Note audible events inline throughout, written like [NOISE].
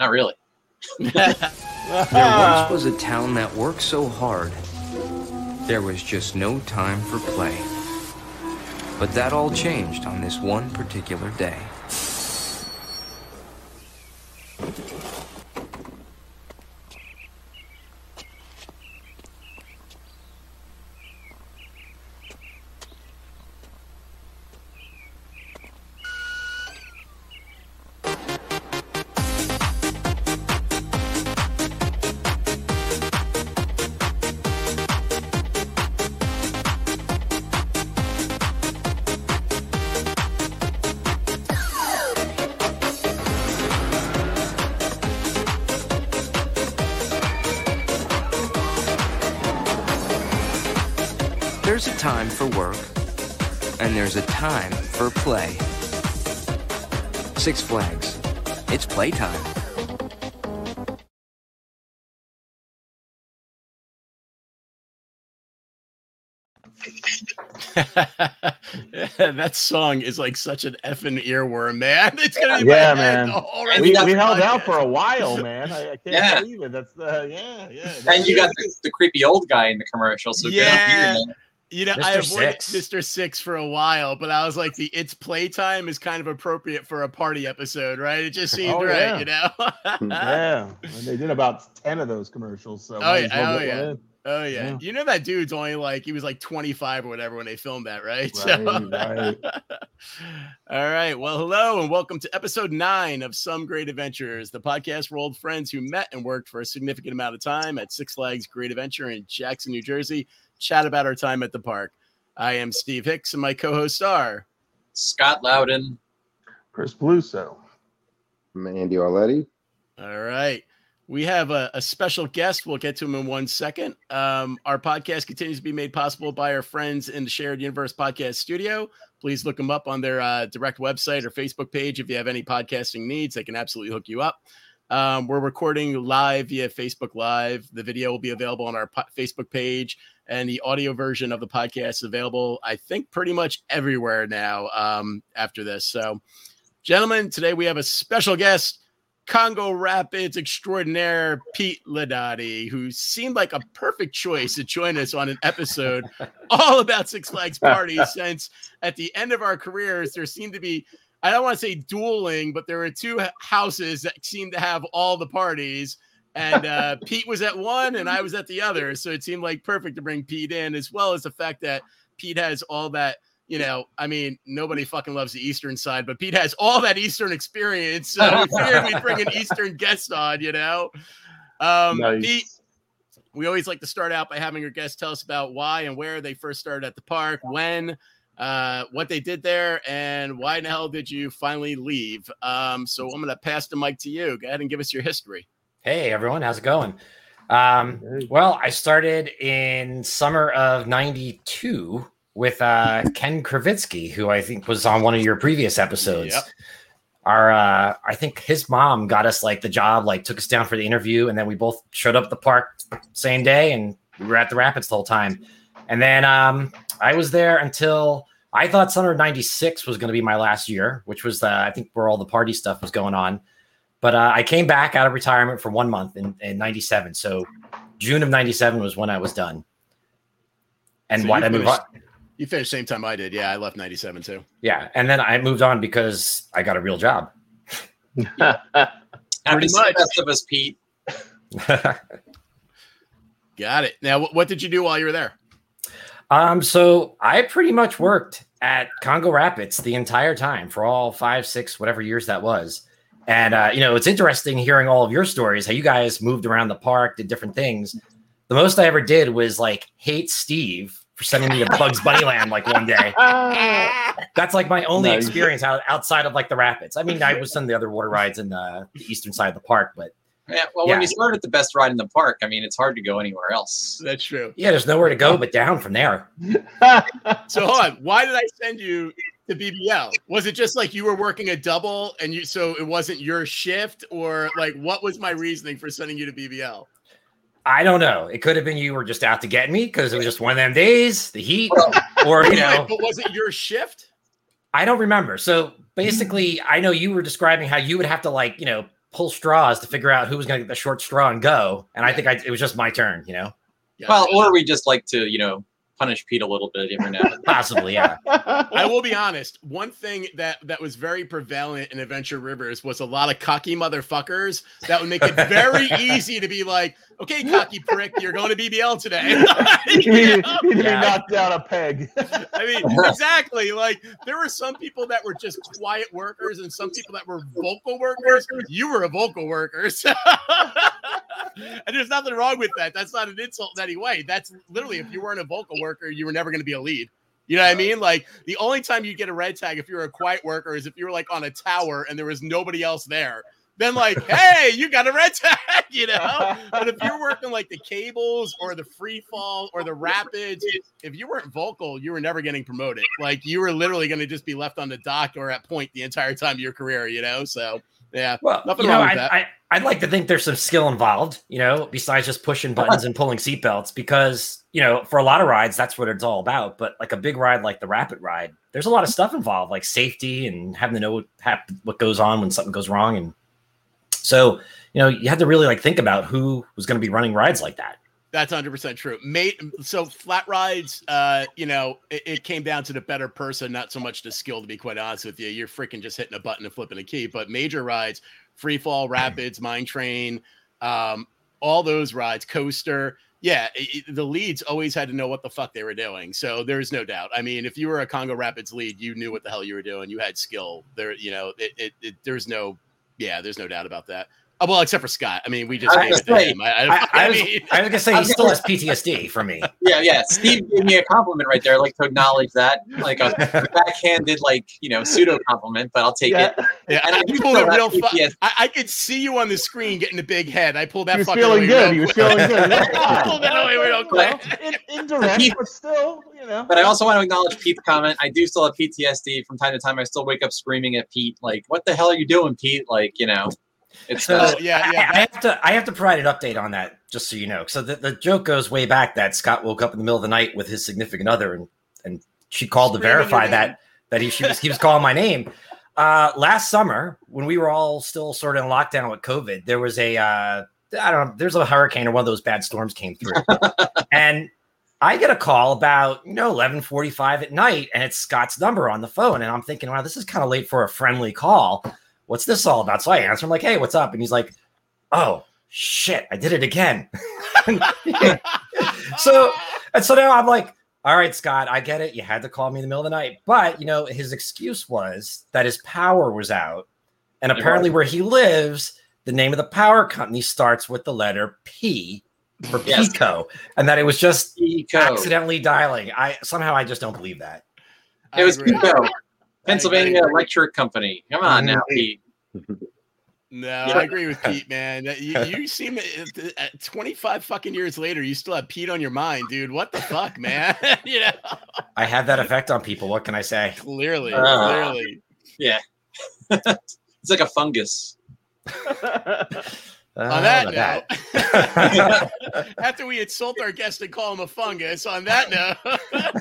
Not really. [LAUGHS] There once ah. was a town that worked so hard, there was just no time for play. But that all changed on this one particular day. That song is like such an effing earworm, man. [LAUGHS] It's gonna be Yeah, man. the whole We, we the held out for a while, [LAUGHS] man. I, I can't Yeah. believe it. That's the yeah, yeah. And you got the, the creepy old guy in the commercial. So you, Yeah. man. You know, Mr. I avoided Six. Mr. Six for a while, but I was like, the it's playtime is kind of appropriate for a party episode, right? It just seemed Oh, right, yeah. you know. [LAUGHS] yeah. And they did about ten of those commercials, so Oh, yeah, well oh, yeah. One in. oh yeah. Yeah. you know that dude's only like he was like 25 or whatever when they filmed that, right? [LAUGHS] Right, right. [LAUGHS] All right. Well, hello and welcome to episode nine of Some Great Adventures, the podcast for old friends who met and worked for a significant amount of time at Six Flags Great Adventure in Jackson, New Jersey. Chat about our time at the park. I am Steve Hicks, and my co-hosts are Scott Loudon. Chris Bluso. Andy Arletti. All right. We have a, a special guest. We'll get to him in one second. Um, our podcast continues to be made possible by our friends in the Shared Universe Podcast Studio. Please look them up on their uh, direct website or Facebook page if you have any podcasting needs. They can absolutely hook you up. Um, we're recording live via Facebook Live. The video will be available on our po- Facebook page, and the audio version of the podcast is available, I think, pretty much everywhere now um, after this. So, gentlemen, today we have a special guest. Congo Rapids extraordinaire Pete Ladati, who seemed like a perfect choice to join us on an episode all about Six Flags parties. [LAUGHS] since at the end of our careers, there seemed to be, I don't want to say dueling, but there were two houses that seemed to have all the parties. And uh, [LAUGHS] Pete was at one and I was at the other. So it seemed like perfect to bring Pete in, as well as the fact that Pete has all that you know, I mean, nobody fucking loves the Eastern side, but Pete has all that Eastern experience. So we figured we'd bring an [LAUGHS] Eastern guest on, you know. Um, Nice. Pete, we always like to start out by having your guests tell us about why and where they first started at the park, when, uh, what they did there, and why in the hell did you finally leave? Um, so I'm going to pass the mic to you. Go ahead and give us your history. Hey everyone, how's it going? Um, well, I started in summer of '92 with uh, Ken Kravitsky, who I think was on one of your previous episodes. Yep. Our, uh, I think his mom got us like the job, like took us down for the interview, and then we both showed up at the park same day, and we were at the Rapids the whole time. And then um, I was there until I thought summer '96 was going to be my last year, which was uh, I think where all the party stuff was going on. But uh, I came back out of retirement for one month in, in 97. So June of 97 was when I was done. And So why did I move on? Finished- You finished same time I did. Yeah, I left 97 too. Yeah. And then I moved on because I got a real job. [LAUGHS] Pretty to see the much. best of us, Pete. [LAUGHS] Got it. Now, what, what did you do while you were there? um, so I pretty much worked at Congo Rapids the entire time for all five, six, whatever years that was. And, uh, you know, it's interesting hearing all of your stories, how you guys moved around the park, did different things. The most I ever did was like hate Steve for sending me to Bugs Bunny Land like one day. [LAUGHS] Oh. That's like my only Nice. experience out, outside of like the rapids. I mean, I was on the other water rides in the, the eastern side of the park, but Yeah, well, Yeah. when you start at the best ride in the park, I mean, it's hard to go anywhere else. That's true. yeah, there's nowhere to go but down from there. [LAUGHS] So hold on. Why did I send you to BBL? Was it just like you were working a double and you so it wasn't your shift, or like what was my reasoning for sending you to BBL? I don't know. It could have been you were just out to get me because it was just one of them days, the heat, or you [LAUGHS] know, but was it your shift? I don't remember. So basically, mm. I know you were describing how you would have to like, you know, pull straws to figure out who was going to get the short straw and go. And I think I, it was just my turn, you know, Yeah. Well, or we just like to, you know, punish Pete a little bit every now [LAUGHS] possibly, yeah. I will be honest. One thing that that was very prevalent in Adventure Rivers was a lot of cocky motherfuckers that would make it very [LAUGHS] easy to be like, "Okay, cocky prick, you're going to BBL today." [LAUGHS] You know? He Yeah. knocked down a peg. I mean, exactly. Like there were some people that were just quiet workers, and some people that were vocal workers. You were a vocal worker, so- [LAUGHS] and there's nothing wrong with that. That's not an insult in any way. That's literally if you weren't a vocal worker, you were never going to be a lead. You know what I mean? Like the only time you get a red tag if you're a quiet worker is if you were like on a tower and there was nobody else there. Then like, [LAUGHS] hey, you got a red tag, you know. [LAUGHS] But if you're working like the cables or the free fall or the rapids, if you weren't vocal, you were never getting promoted. Like you were literally going to just be left on the dock or at point the entire time of your career, you know. So yeah, Well, Nothing you know, wrong with I, that. I, I'd like to think there's some skill involved, you know, besides just pushing uh-huh. buttons and pulling seatbelts, because you know, for a lot of rides, that's what it's all about. But like a big ride like the Rapid Ride, there's a lot of stuff involved, like safety and having to know what, hap- what goes on when something goes wrong, and so you know, you had to really like think about who was going to be running rides like that. That's hundred percent true. Mate, so flat rides, uh, you know, it, it came down to the better person, not so much the skill. To be quite honest with you, you're freaking just hitting a button and flipping a key. But major rides, free fall, rapids, mine train, um, all those rides, coaster, yeah, it, it- the leads always had to know what the fuck they were doing. So there's no doubt. I mean, if you were a Congo Rapids lead, you knew what the hell you were doing. You had skill. There, you know, it, it, it there's no, yeah, there's no doubt about that. Uh, well, except for Scott. I mean, we just I was it to gonna say. I, I, I, I I was, mean, I was gonna say he still has PTSD for me. [LAUGHS] Yeah, yeah. Steve gave me a compliment right there. Like to acknowledge that, like a backhanded, like you know, pseudo compliment, but I'll take Yeah. it. Yeah, And I I do pulled feel it that real fu- PTSD. I, I could see you on the screen getting a big head. I pulled that He was fucker feeling away good. real He was quick. feeling good. [LAUGHS] I pulled that away real quick. In, indirect, but still, you know. But I also want to acknowledge Pete's comment. I do still have PTSD from time to time. I still wake up screaming at Pete, like, "What the hell are you doing, Pete?" Like, you know, it's So uh, yeah, I- yeah. I, have to I have to provide an update on that just so you know. So the, the joke goes way back that Scott woke up in the middle of the night with his significant other and and she called to Screaming your verify that that he she was he was calling my name. Uh, last summer when we were all still sort of in lockdown with COVID, there was a uh, I don't know, there's a hurricane or one of those bad storms came through, [LAUGHS] and I get a call about you know 11:45 at night, and it's Scott's number on the phone, and I'm thinking, wow, this is kind of late for a friendly call. What's this all about? So I answer, I'm like, hey, what's up? And he's like, oh shit, I did it again. [LAUGHS] so and so now I'm like, all right, Scott, I get it. You had to call me in the middle of the night, but you know, his excuse was that his power was out, and It apparently where he lives, the name of the power company starts with the letter P for Yes. PECO, and that it was just PECO. accidentally dialing. I somehow I just don't believe that. It was agree. PECO, Pennsylvania Electric Company. Come on now, Pete. No, I agree with Pete, man. You, you [LAUGHS] seem at- at 25 fucking years later, you still have Pete on your mind, dude. What the fuck, man? [LAUGHS] you know, I have that effect on people. What can I say? clearly, Ah. clearly. Yeah. [LAUGHS] it's like a fungus. Uh, On that note, [LAUGHS] after we insult our guest and call him a fungus, on that note,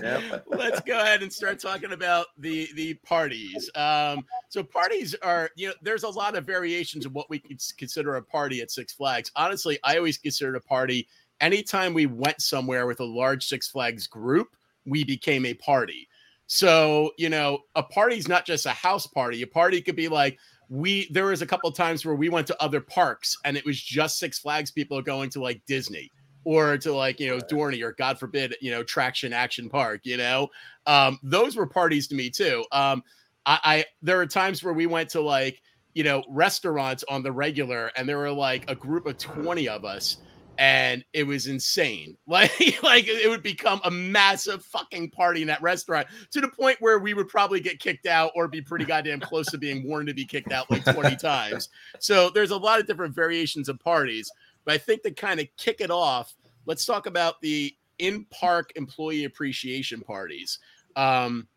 Yep. [LAUGHS] let's go ahead and start talking about the the parties. Um, so parties are, you know, there's a lot of variations of what we could consider a party at Six Flags. Honestly, I always considered a party anytime we went somewhere with a large Six Flags group, we became a party. So, you know, a party's not just a house party. A party could be like we there was a couple times where we went to other parks and it was just Six Flags people going to like Disney or to like, you know, Dorney or God forbid, you know, Traction Action Park, you know. Um, those were parties to me too. Um, I, I there are times where we went to like, you know, restaurants on the regular and there were like a group of 20 of us and it was insane. [LAUGHS] Like, like it would become a massive fucking party in that restaurant to the point where we would probably get kicked out or be pretty goddamn close to being warned to be kicked out like 20 [LAUGHS] times. So there's a lot of different variations of parties. But I think to kind of kick it off, let's talk about the in-park employee appreciation parties. Um,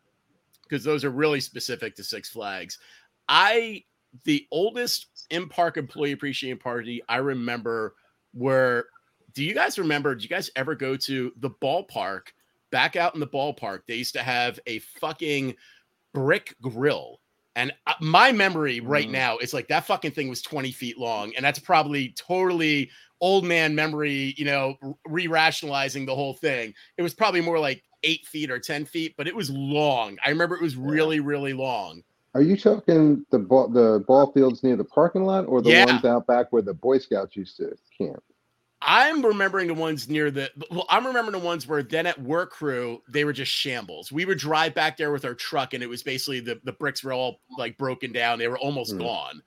because those are really specific to Six Flags. I the oldest in-park employee appreciation party I remember were do you guys remember? Do you guys ever go to the ballpark? Back out in the ballpark, they used to have a fucking brick grill And uh, my memory right Mm. now is like that fucking thing was 20 feet long. And that's probably totally old man memory, you know, re rationalizing the whole thing. It was probably more like eight feet or 10 feet, but it was long. I remember it was really, really long. Are you talking the ball the ball fields near the parking lot or the Yeah. ones out back where the Boy Scouts used to camp? I'm remembering the ones near the well, I'm remembering the ones where then at work crew, they were just shambles. We would drive back there with our truck, and it was basically the, the bricks were all like broken down, they were almost Hmm. gone.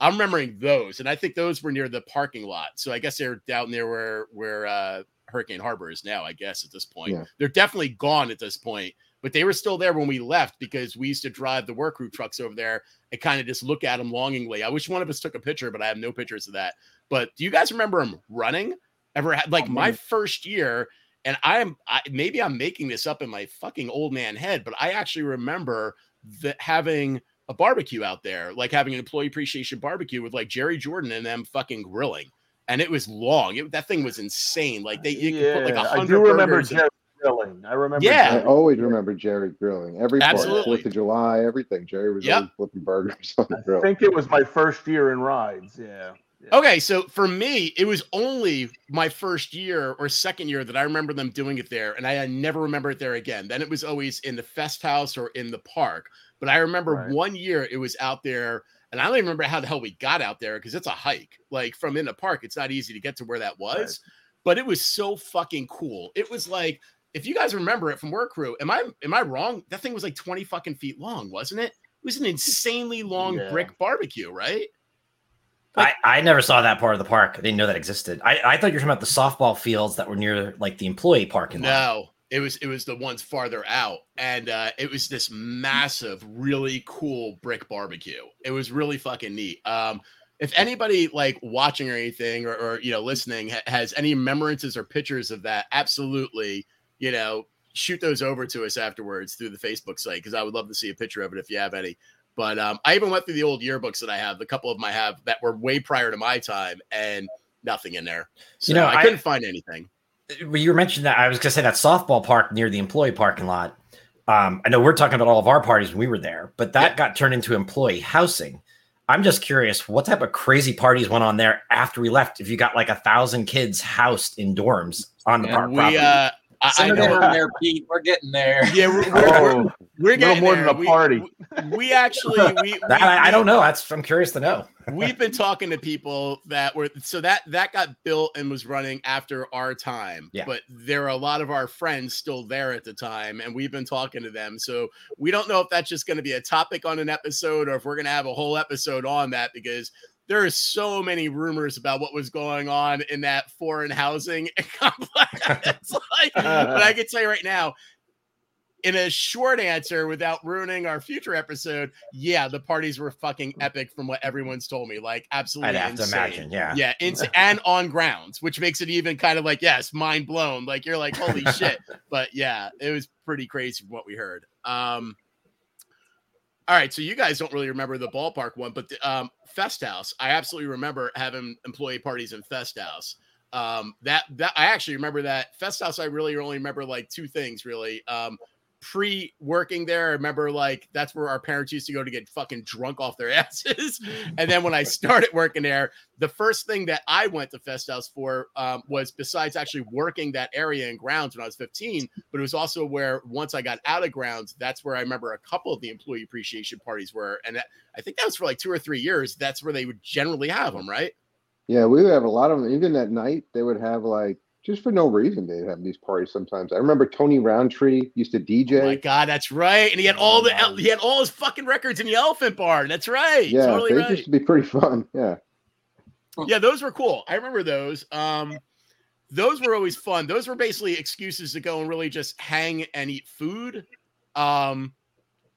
I'm remembering those, and I think those were near the parking lot. So I guess they're down there where where uh Hurricane Harbor is now, I guess, at this point. Yeah. They're definitely gone at this point, but they were still there when we left because we used to drive the work crew trucks over there and kind of just look at them longingly. I wish one of us took a picture, but I have no pictures of that. But do you guys remember them running? Ever had like oh, my first year, and I'm I, maybe I'm making this up in my fucking old man head, but I actually remember that having a barbecue out there, like having an employee appreciation barbecue with like Jerry Jordan and them fucking grilling. And it was long. It, that thing was insane. Like they you could put like a I hundred do remember Jerry grilling. I remember. Yeah. I Jerry. always remember Jerry grilling. Every Absolutely. Fourth of July, everything. Jerry was Yep. always flipping burgers on the grill. I think it was my first year in rides. Yeah. Yeah. Okay, so for me, it was only my first year or second year that I remember them doing it there, and I, I never remember it there again. Then it was always in the fest house or in the park. But I remember Right. one year it was out there, and I don't even remember how the hell we got out there because it's a hike. Like from in the park, it's not easy to get to where that was. But it was so fucking cool. It was like if you guys remember it from work crew, am I am I wrong? That thing was like 20 fucking feet long, wasn't it? It was an insanely long Yeah. brick barbecue, right? I, I never saw that part of the park. I didn't know that existed. I, I thought you were talking about the softball fields that were near like the employee parking lot. No, it was it was the ones farther out, and uh, it was this massive, really cool brick barbecue. It was really fucking neat. Um, if anybody like watching or anything, or, or you know listening, ha- has any remembrances or pictures of that, absolutely, you know, shoot those over to us afterwards through the Facebook site because I would love to see a picture of it if you have any. But um, I even went through the old yearbooks that I have, the couple of them I have that were way prior to my time, and nothing in there. So know, I I- couldn't find anything. You mentioned that, I was gonna say that softball park near the employee parking lot. Um, I know we're talking about all of our parties when we were there, but that Yeah. got turned into employee housing. I'm just curious, what type of crazy parties went on there after we left? If you got like a thousand kids housed in dorms on the Yeah, park We property. uh, I, I know. over there, Pete. We're getting there. Yeah, we're, [LAUGHS] we're, we're, Oh, we're little getting more there. than a We- party. We, we actually we, [LAUGHS] we That- I, I don't know. That's I'm curious to know. [LAUGHS] We've been talking to people that were so that that got built and was running after our time. Yeah. But there are a lot of our friends still there at the time, and we've been talking to them. So we don't know if that's just going to be a topic on an episode or if we're going to have a whole episode on that because there are so many rumors about what was going on in that foreign housing [LAUGHS] complex. like, but I [LAUGHS] can tell you right now, in a short answer without ruining our future episode, yeah, the parties were fucking epic from what everyone's told me. Like, absolutely I'd have to imagine. Yeah. Yeah, ins- [LAUGHS] and on grounds, which makes it even kind of like, yes, mind blown. Like, you're like, holy shit. But yeah, it was pretty crazy from what we heard. Um, all right, so you guys don't really remember the ballpark one, but the um, Fest House, I absolutely remember having employee parties in Fest House. Um, that that I actually remember that Fest House. I really only remember like two things really. Um, pre working there, I remember like that's where our parents used to go to get fucking drunk off their [LAUGHS] asses. and then when I started working there, the first thing that I went to Fest House for um, was besides actually working that area in grounds when I was 15, but it was also where once I got out of grounds, that's where I remember a couple of the employee appreciation parties were. And that, I think that was for like two or three years. That's where they would generally have them, right? Yeah, we would have a lot of them. Even at night, they would have like just for no reason. They'd have these parties sometimes. I remember Tony Roundtree used to DJ. Oh my god, that's right. And he had all the he had all his fucking records in the Elephant Barn. That's right. yeah, totally they right. used to be pretty fun. [LAUGHS] Yeah. yeah, those were cool. I remember those. Um, those were always fun. Those were basically excuses to go and really just hang and eat food. Um,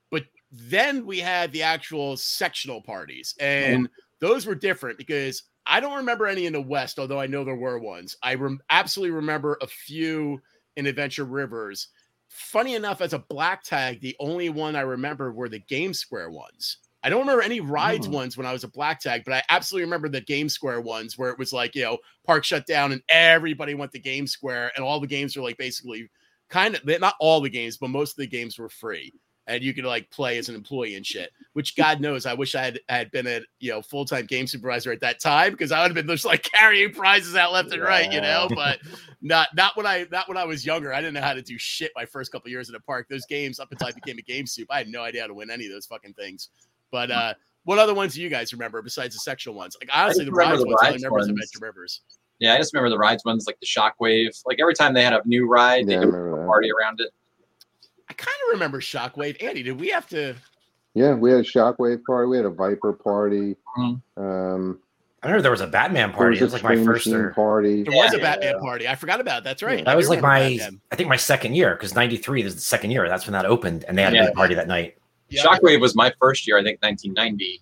but then we had the actual sectional parties, and those were different because I don't remember any in the West, although I know there were ones. I rem- absolutely remember a few in Adventure Rivers. Funny enough, as a black tag, the only one I remember were the Game Square ones. I don't remember any rides Hmm. ones when I was a black tag, but I absolutely remember the Game Square ones where it was like, you know, park shut down and everybody went to Game Square and all the games were like basically kind of not all the games, but most of the games were free. And you could like play as an employee and shit. Which God knows, I wish I had, had been a you know full time game supervisor at that time because I would have been just like carrying prizes out left and right, you know. But not not when I not when I was younger. I didn't know how to do shit my first couple years in the park. Those games up until I became a game soup, I had no idea how to win any of those fucking things. But uh, what other ones do you guys remember besides the sexual ones? Like honestly, the rides the ones, I rides remember is ones. Adventure Rivers. Yeah, I just remember the rides ones like the Shockwave. Like every time they had a new ride, they Yeah, I did a party around it. I kind of remember Shockwave. Andy, did we have to? Yeah, we had a Shockwave party. We had a Viper party. Mhm. Um, I remember there was a Batman party. It was a like my first Machine or party. There was a Yeah. Batman party. I forgot about it. That's right. I that do was like my Batman. I think my second year because '93 is the second year. That's when that opened, and they had a big party that night. Yeah. Shockwave was my first year, I think 1990.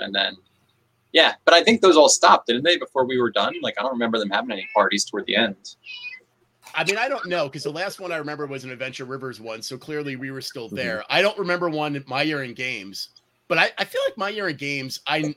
And then, yeah, but I think those all stopped, didn't they, before we were done? Like, I don't remember them having any parties toward the end. I mean, I don't know because the last one I remember was an Adventure Rivers one, so clearly we were still mm-hmm. there. I don't remember one my year in games, but I, I feel like my year in games, I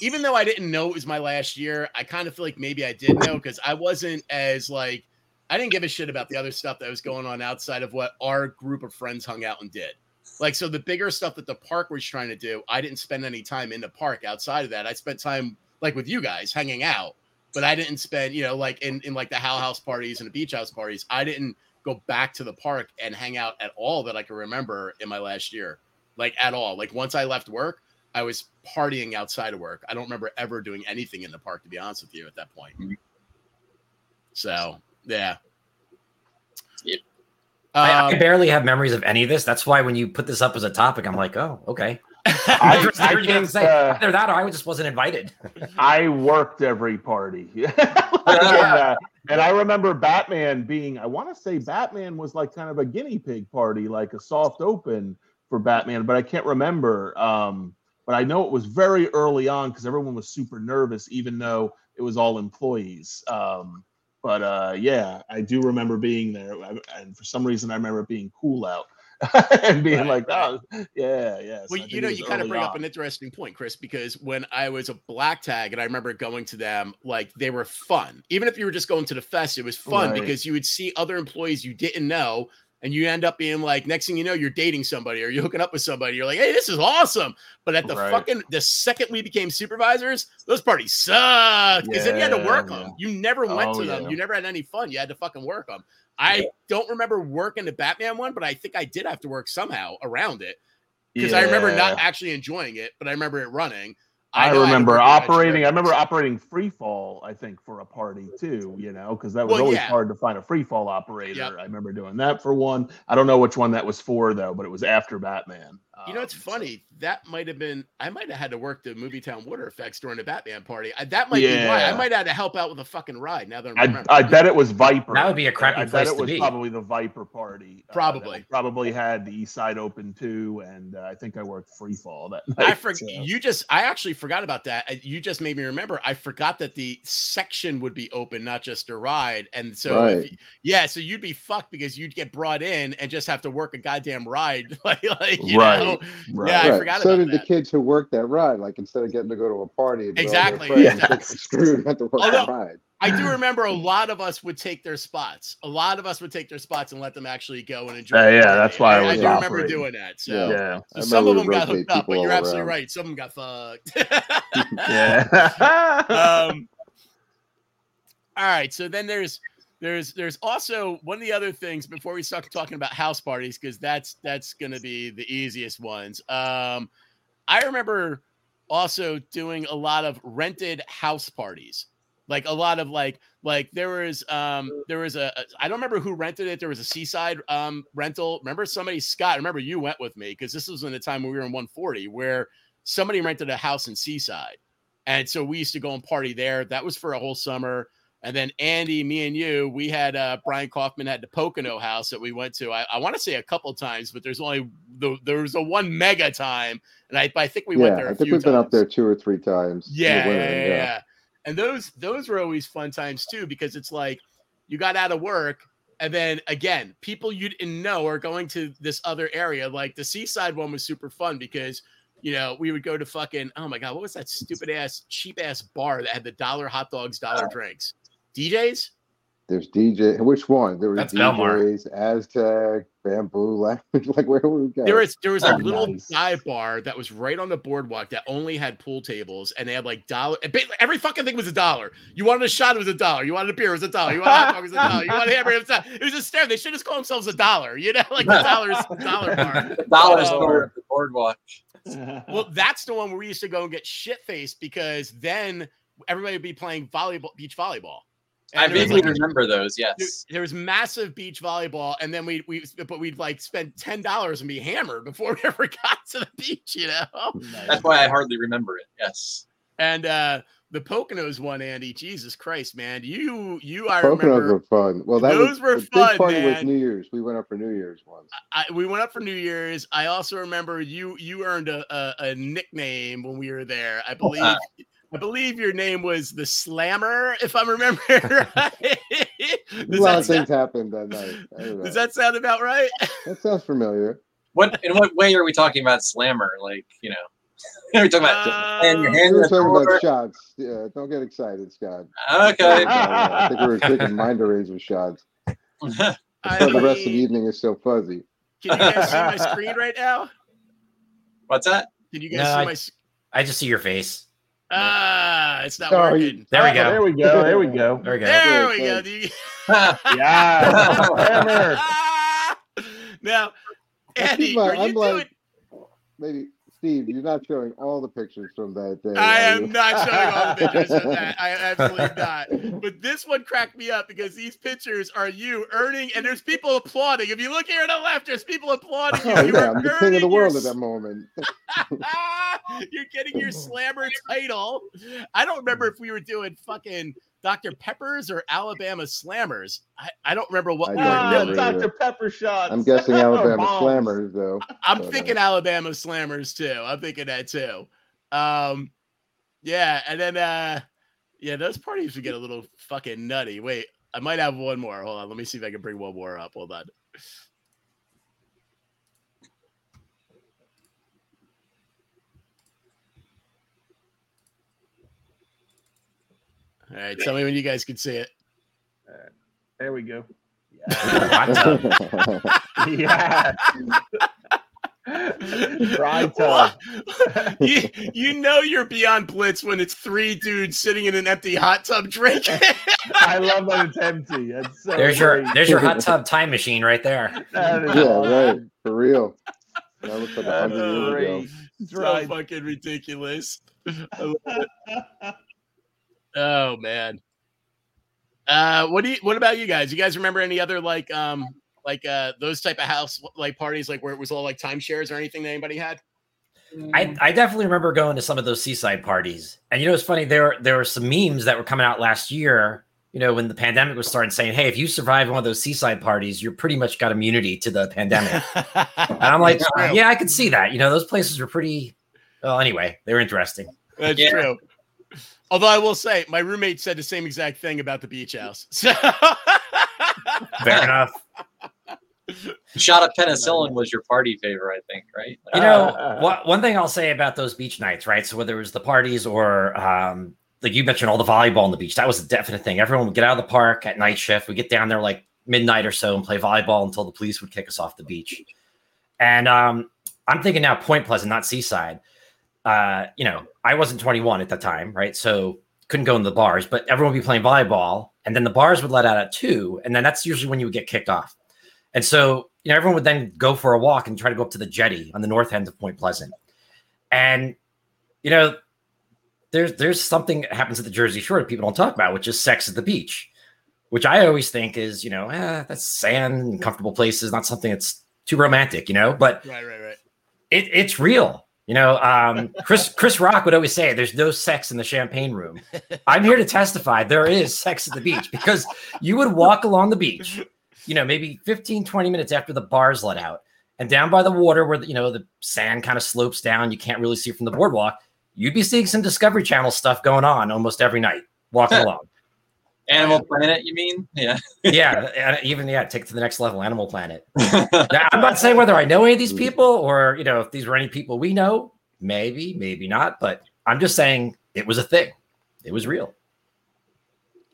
even though I didn't know it was my last year, I kind of feel like maybe I did know because I wasn't as like I didn't give a shit about the other stuff that was going on outside of what our group of friends hung out and did. Like so the bigger stuff that the park was trying to do, I didn't spend any time in the park outside of that. I spent time like with you guys hanging out but I didn't spend, you know, like in, in like the Hal House parties and the beach house parties. I didn't go back to the park and hang out at all that I can remember in my last year, like at all. Like once I left work, I was partying outside of work. I don't remember ever doing anything in the park, to be honest with you, at that point. Mhm. So yeah. Yep. I, Um, I barely have memories of any of this. That's why when you put this up as a topic, I'm like, oh, okay. I, heard I guys think say uh, either that or I just wasn't invited. [LAUGHS] I worked every party. [LAUGHS] and, uh, and I remember Batman being, I want to say Batman was like kind of a guinea pig party, like a soft open for Batman, but I can't remember. Um, but I know it was very early on because everyone was super nervous, even though it was all employees. Um, but uh, yeah, I do remember being there. I- And for some reason, I remember it being cool out [LAUGHS] and being Right, like, oh, yeah, yeah. So Well, you know, you kind of bring up an interesting point, Chris, because when I was a black tag and I remember going to them, like they were fun. Even if you were just going to the fest, it was fun Right. because you would see other employees you didn't know. And you end up being like, next thing you know, you're dating somebody or you're hooking up with somebody. You're like, hey, this is awesome. But at the fucking the second we became supervisors, those parties sucked because then you had to work yeah. them. You never went Oh, to them. You never had any fun. You had to fucking work them. I don't remember working the Batman one, but I think I did have to work somehow around it because I remember not actually enjoying it, but I remember it running. I, to remember next operating. I remember operating free fall. I think for a party too. You know, because that was Well, always yeah. hard to find a free fall operator. Yep. I remember doing that for one. I don't know which one that was for though, but it was after Batman. You know, it's Um, so- funny. That might have been. I might have had to work the Movie Town water effects during the Batman party. I, that might be why. I might have had to help out with a fucking ride. Now that I'm I, remembering. I bet it was Viper. That would be a crappy I place bet it to was be. probably the Viper party. uh, Probably. probably had the East Side Open too, and uh, I think I worked free fall that [LAUGHS] night. I forgot. so. You just. I actually forgot about that. Uh, You just made me remember. I forgot that the section would be open, not just a ride. And so, Right. you- yeah, so you'd be fucked because you'd get brought in and just have to work a goddamn ride, [LAUGHS] like, like you Right. know. Right. Yeah, I forgot so about did that. the kids who worked that ride. Like instead of getting to go to a party, and do all their Exactly, friends, yeah. screwed and had to work Although- the ride. I do remember a lot of us would take their spots. A lot of us would take their spots and let them actually go and enjoy. Yeah, yeah, that's why I I, was do remember doing that. So, Yeah. yeah. so some of them got hooked up, but you're absolutely around. right. Some of them got fucked. [LAUGHS] Yeah. [LAUGHS] um, all right. So then there's there's there's also one of the other things before we start talking about house parties because that's that's gonna be the easiest ones. Um, I remember also doing a lot of rented house parties. Like a lot of like like there was um there was a a- I don't remember who rented it. There was a seaside um rental. Remember somebody Scott remember you went with me because this was in the time when we were in 140 where somebody rented a house in seaside. And so we used to go and party there. That was for a whole summer and then Andy me and you we had uh Brian Kaufman had the Pocono house that we went to I, I want to say a couple times but there's only the there was a one mega time and I I think we went there. yeah, there a I think we've been up there two or three times. Yeah, yeah, yeah, yeah. And those those were always fun times too because it's like you got out of work and then again, people you didn't know are going to this other area. Like the seaside one was super fun because you know we would go to fucking oh my god, what was that stupid ass cheap ass bar that had the dollar hot dogs, dollar drinks? DJs? There's DJ. Which one? There were That's Belmar. Aztec, Bamboo. Lounge. [LAUGHS] like where would we go? There was there was a Oh, little nice. dive bar that was right on the boardwalk that only had pool tables, and they had like dollar. Every fucking thing was a dollar. You wanted a shot, it was a dollar. You wanted a beer, it was a dollar. You wanted a hot dog, it was a dollar. You wanted a hamburger, it was a dollar. It was just there. They should just call themselves a dollar. You know, like the dollars dollar bar. [LAUGHS] The dollar store at the boardwalk. [LAUGHS] Well, that's the one where we used to go and get shit faced because then everybody would be playing volleyball, beach volleyball. I And there was, vaguely like, remember those. Yes. there was massive beach volleyball, and then we we but we'd like spend ten dollars and be hammered before we [LAUGHS] ever got to the beach, you know. That's why I hardly remember it. Yes. And uh the Poconos one, Andy, Jesus Christ, man, you you I Poconos remember were fun. Well, that Those was were the big fun, party was. New Year's. We went up for New Year's once. I, we went up for New Year's. I also remember you you earned a, a, a nickname when we were there. I believe Uh. I believe your name was the Slammer, if I'm remembering [LAUGHS] right. A lot that of things sound, happened that night. I don't know. does that sound about right? That sounds familiar. What in what way are we talking about slammer? Like you know, [LAUGHS] are we talking about and your hand We in were the talking about shots. Yeah, don't get excited, Scott. Okay. Uh, I think we were taking [LAUGHS] mind eraser shots. I So the rest of the evening is so fuzzy. Can you guys see my screen right now? What's that? Can you guys No, see I- my? s- I just see your face. Ah, it's not you- working. There we Oh, go. There we go. There we go. There we go. There we go. [LAUGHS] [LAUGHS] you- Yeah. Hammer. now, Andy, Keep in are you I'm doing? like- Maybe Steve, you're not showing all the pictures from that day. I am not showing all the pictures of that. I am [LAUGHS] absolutely not. But this one cracked me up because these pictures are you earning, and there's people applauding. If you look here on the left, there's people applauding you. Oh, You yeah, are I'm the king of the your world at that moment. [LAUGHS] [LAUGHS] You're getting your slammer title. I don't remember if we were doing fucking Dr. Peppers or Alabama Slammers. I, I don't remember what I we don't were remember doing. either. Dr. Pepper shots. I'm guessing [LAUGHS] Alabama bombs. Slammers, though. [LAUGHS] I'm But, uh, thinking Alabama Slammers too. I'm thinking that too. Um, yeah, and then uh, yeah, those parties would get a little fucking nutty. Wait, I might have one more. Hold on, let me see if I can bring one more up. Hold on. All right, tell me when you guys can see it. Uh, there we go. Hot tub. Yeah. [LAUGHS] Dry tub. you, you know you're beyond blitz when it's three dudes sitting in an empty hot tub drinking. I love that it's empty. That's so There's your there's your hot tub time machine right there. [LAUGHS] Yeah, right. For real. That looks like a hundred years ago. great. so fucking ridiculous. [LAUGHS] I love it. oh man. Uh, what do you? What about you guys? You guys remember any other like um like uh those type of house like parties like where it was all like timeshares or anything that anybody had? I, I definitely remember going to some of those seaside parties. And you know, it's funny, there there were some memes that were coming out last year, you know, when the pandemic was starting saying, Hey, if you survive one of those seaside parties, you're pretty much got immunity to the pandemic. [LAUGHS] and I'm like, That's yeah, I could see that. You know, those places were pretty well, anyway, they were interesting. That's Yeah. true. Although I will say, my roommate said the same exact thing about the beach house. [LAUGHS] So Fair enough. Shot of penicillin [LAUGHS] was your party favor, I think, right? You know, one, one thing I'll say about those beach nights, right? So whether it was the parties or um, like you mentioned all the volleyball on the beach, that was a definite thing. Everyone would get out of the park at night shift. We get down there like midnight or so and play volleyball until the police would kick us off the beach. And um, I'm thinking now Point Pleasant, not Seaside. Uh, you know, I wasn't 21 at the time, right? So couldn't go into the bars, but everyone would be playing volleyball, and then the bars would let out at two, and then that's usually when you would get kicked off. And so, you know, everyone would then go for a walk and try to go up to the jetty on the north end of Point Pleasant. And, you know, there's there's something that happens at the Jersey Shore that people don't talk about, which is sex at the beach, which I always think is, you know, eh, that's sand and comfortable places, not something that's too romantic, you know, but right, right, right. it, it's real. You know, um, Chris Chris Rock would always say, "There's no sex in the champagne room." I'm here to testify there is sex at the beach because you would walk along the beach, you know, maybe 15, 20 minutes after the bars let out, and down by the water where the, you know the sand kind of slopes down, you can't really see from the boardwalk. You'd be seeing some Discovery Channel stuff going on almost every night walking along. Animal Planet, you mean? Yeah. Yeah, even yeah, take it to the next level, Animal Planet. [LAUGHS] Now, I'm not saying whether I know any of these mm. people or you know if these were any people we know. Maybe, maybe not. But I'm just saying it was a thing. It was real.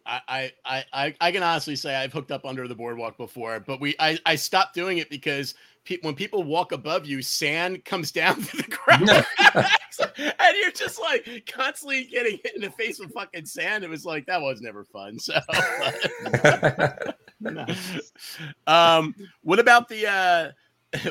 I, I, I, I can honestly say I've hooked up under the boardwalk before, but we I, I stopped doing it because pe- when people walk above you, sand comes [LAUGHS] down to the ground, [LAUGHS] and you're just like constantly getting hit in the face with fucking sand. It was like that was never fun. So, [LAUGHS] um, what about the uh,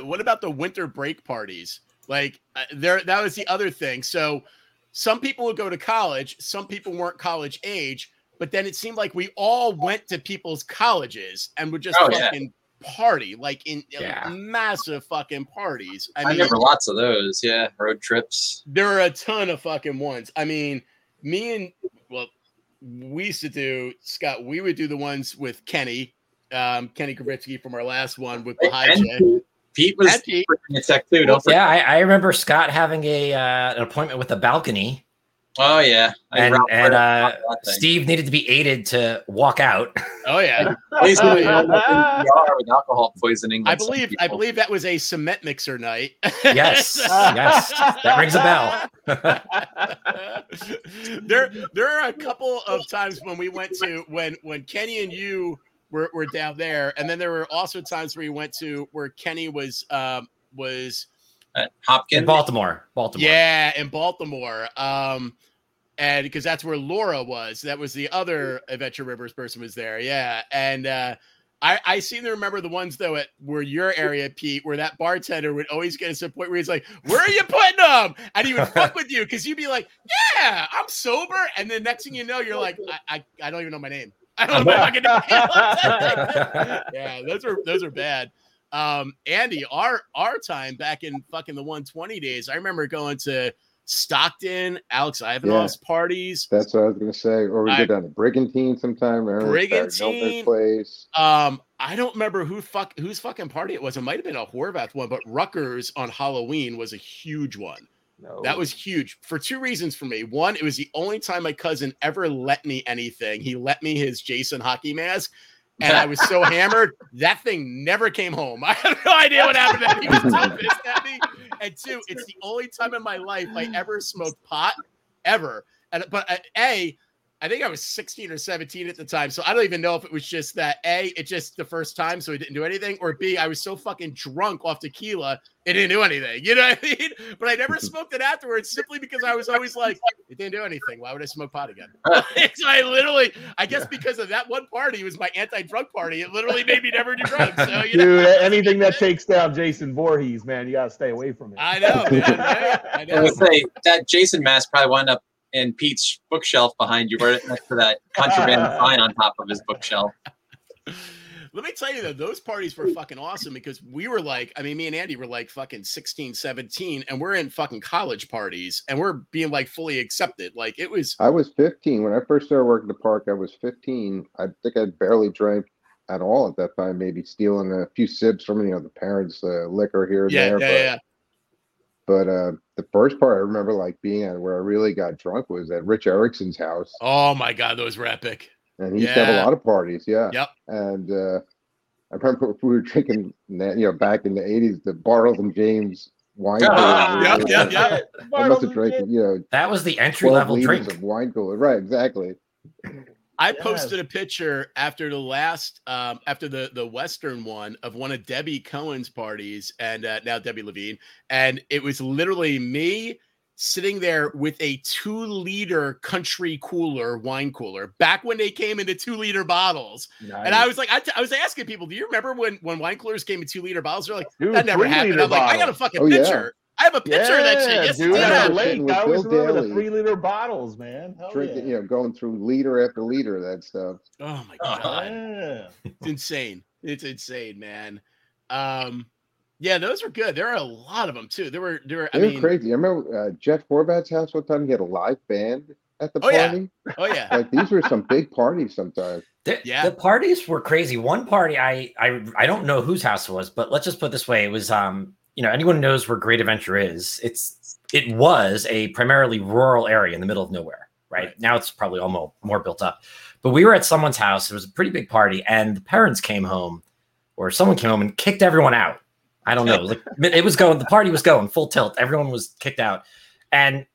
what about the winter break parties? Like uh, there, that was the other thing. So some people would go to college, some people weren't college age, but then it seemed like we all went to people's colleges and would just Oh, yeah. fucking party like in like, massive fucking parties. I I, mean, remember lots of those. Yeah, road trips. there are a ton of fucking ones. I mean, me and well, we used to do Scott. We would do the ones with Kenny, um, Kenny Kravitsky from our last one with And Bahai. Pete, Pete was And Pete. tech too. Don't forget. yeah, I, I remember Scott having a uh, an appointment with a balcony, Oh yeah, I and and uh, bought that thing. Steve needed to be aided to walk out. [LAUGHS] Oh yeah, At least we yeah. ended up in [LAUGHS] with alcohol poisoning. I believe I believe that was a cement mixer night. Yes, yes, [LAUGHS] that rings a bell. there there are a couple of times when we went to when when Kenny and you were, were down there, and then there were also times where we went to where Kenny was um was Uh, In Hopkins. Baltimore, Baltimore. yeah in Baltimore. Um and because that's where Laura was. That was the other Adventure Rivers person was there. Yeah. And uh I, I seem to remember the ones though at where your area, Pete, where that bartender would always get us to a point where he's like, "Where are you putting them?" And he would [LAUGHS] fuck with you because you'd be like, "Yeah, I'm sober," and then next thing you know, you're like, "I I, I don't even know my name. I don't know [LAUGHS] my fucking name." [LAUGHS] yeah, those are those are bad. Um, Andy, our our time back in fucking the 120 days, I remember going to Stockton, Alex Ivanov's parties. That's what I was gonna say. Or we I- go down to Brigantine sometime. Brigantine. Place. Um, I don't remember who fuck whose fucking party it was. It might have been a Horvath one, but Rutgers on Halloween was a huge one. No. That was huge for two reasons for me. One, it was the only time my cousin ever let me anything. He let me his Jason hockey mask, and I was so [LAUGHS] hammered that thing never came home. [LAUGHS] I have no idea what happened. to him. He was so pissed at me. And two, it's the only time in my life I ever smoked pot, ever. And but uh, a, I think I was 16 or 17 at the time, so I don't even know if it was just that a, it just the first time, so it didn't do anything, or b, I was so fucking drunk off tequila, it didn't do anything. You know what I mean? [LAUGHS] But I never [LAUGHS] smoked it afterwards simply because I was always like, it didn't do anything. Why would I smoke pot again? [LAUGHS] so I literally, I guess because of that one party was my anti-drug party. It literally made me never do drugs. So you know, Dude, anything that takes down Jason Voorhees, man, you gotta stay away from it. I know, man, right? I I know. would say that Jason mask probably wound up in Pete's bookshelf behind you, right next to that contraband [LAUGHS] sign on top of his bookshelf. Let me tell you though, those parties were fucking awesome because we were like, I mean, me and Andy were like fucking 16, 17, and we're in fucking college parties and we're being like fully accepted. Like it was I was 15 when I first started working the park. I was 15. I think I barely drank at all at that time. Maybe stealing a few sips from you know the parents' uh, liquor here and yeah, there. yeah, but yeah. But uh, the first part I remember like being at where I really got drunk was at Rich Erickson's house, Oh my god, those were epic. and he used to have a lot of parties. Yeah. Yep. And uh, I remember [LAUGHS] we were drinking, you know, back in the 80s, the Bartles and Jaymes wine. Ah, coolers. yeah, yeah, yeah. I must have drank, you know, That was the entry level drink. of wine cooler. Right, exactly. I Yes. posted a picture after the last, um, after the the Western one of one of Debbie Cohen's parties, and uh, now Debbie Levine, and it was literally me sitting there with a two liter country cooler wine cooler back when they came into two liter bottles, and I was like, I, t- I was asking people, do you remember when when wine coolers came in two liter bottles? They're like, Dude, that never happened. I'm like, I got a fucking Oh, picture. I have a picture of that shit. Yeah, Yes, dude, it at did. the lake, With I always Bill remember the three liter bottles, man. Hell Drinking, yeah. you know, going through liter after liter of that stuff. Oh my Oh, god. Yeah. It's insane. It's insane, man. Um, yeah, those were good. There are a lot of them too. There were there were. I They were mean, crazy. I remember uh, Jeff Horvath's house one time. He had a live band at the Oh, yeah. party. oh yeah, Like these were some big parties sometimes. The, Yeah. the parties were crazy. One party, I, I I don't know whose house it was, but let's just put it this way: it was um, you know, anyone knows where Great Adventure is. It's it was a primarily rural area in the middle of nowhere. Right, Right. now, it's probably almost more built up. But we were at someone's house. It was a pretty big party, and the parents came home, or someone came home and kicked everyone out. I don't know. Like [LAUGHS] it was going. The party was going full tilt. Everyone was kicked out, and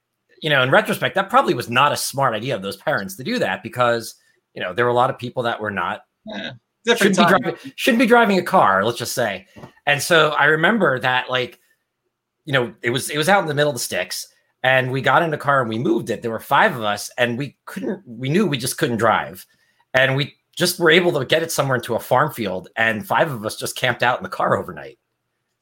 you know, in retrospect, that probably was not a smart idea of those parents to do that because you know, there were a lot of people that were not Yeah. Shouldn't Different be, driving, shouldn't be driving a car, let's just say. And so I remember that, like, you know, it was it was out in the middle of the sticks, and we got in the car and we moved it. There were five of us, and we couldn't. We knew we just couldn't drive, and we just were able to get it somewhere into a farm field, and five of us just camped out in the car overnight.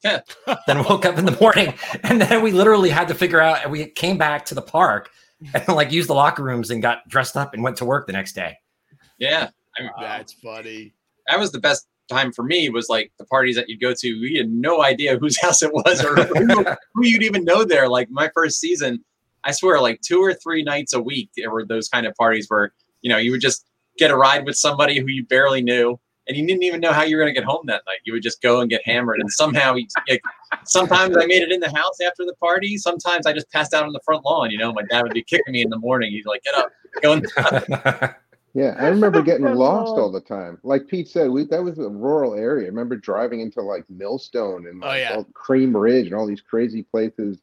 Yeah. [LAUGHS] then woke up in the morning, and then we literally had to figure out. And we came back to the park and like used the locker rooms and got dressed up and went to work the next day. Yeah. I mean, That's funny. That was the best time for me was like the parties that you'd go to. We had no idea whose [LAUGHS] house it was or who, [LAUGHS] who you'd even know there. Like my first season, I swear, like two or three nights a week, there were those kind of parties where you know you would just get a ride with somebody who you barely knew, and you didn't even know how you were going to get home that night. You would just go and get hammered, and somehow, you, like, sometimes I made it in the house after the party. Sometimes I just passed out on the front lawn. You know, my dad would be kicking me in the morning. He'd like, "Get up, go." [LAUGHS] In Yeah, I remember getting lost all the time. Like Pete said, we that was a rural area. I remember driving into like Millstone and Oh, yeah. Cream Ridge and all these crazy places,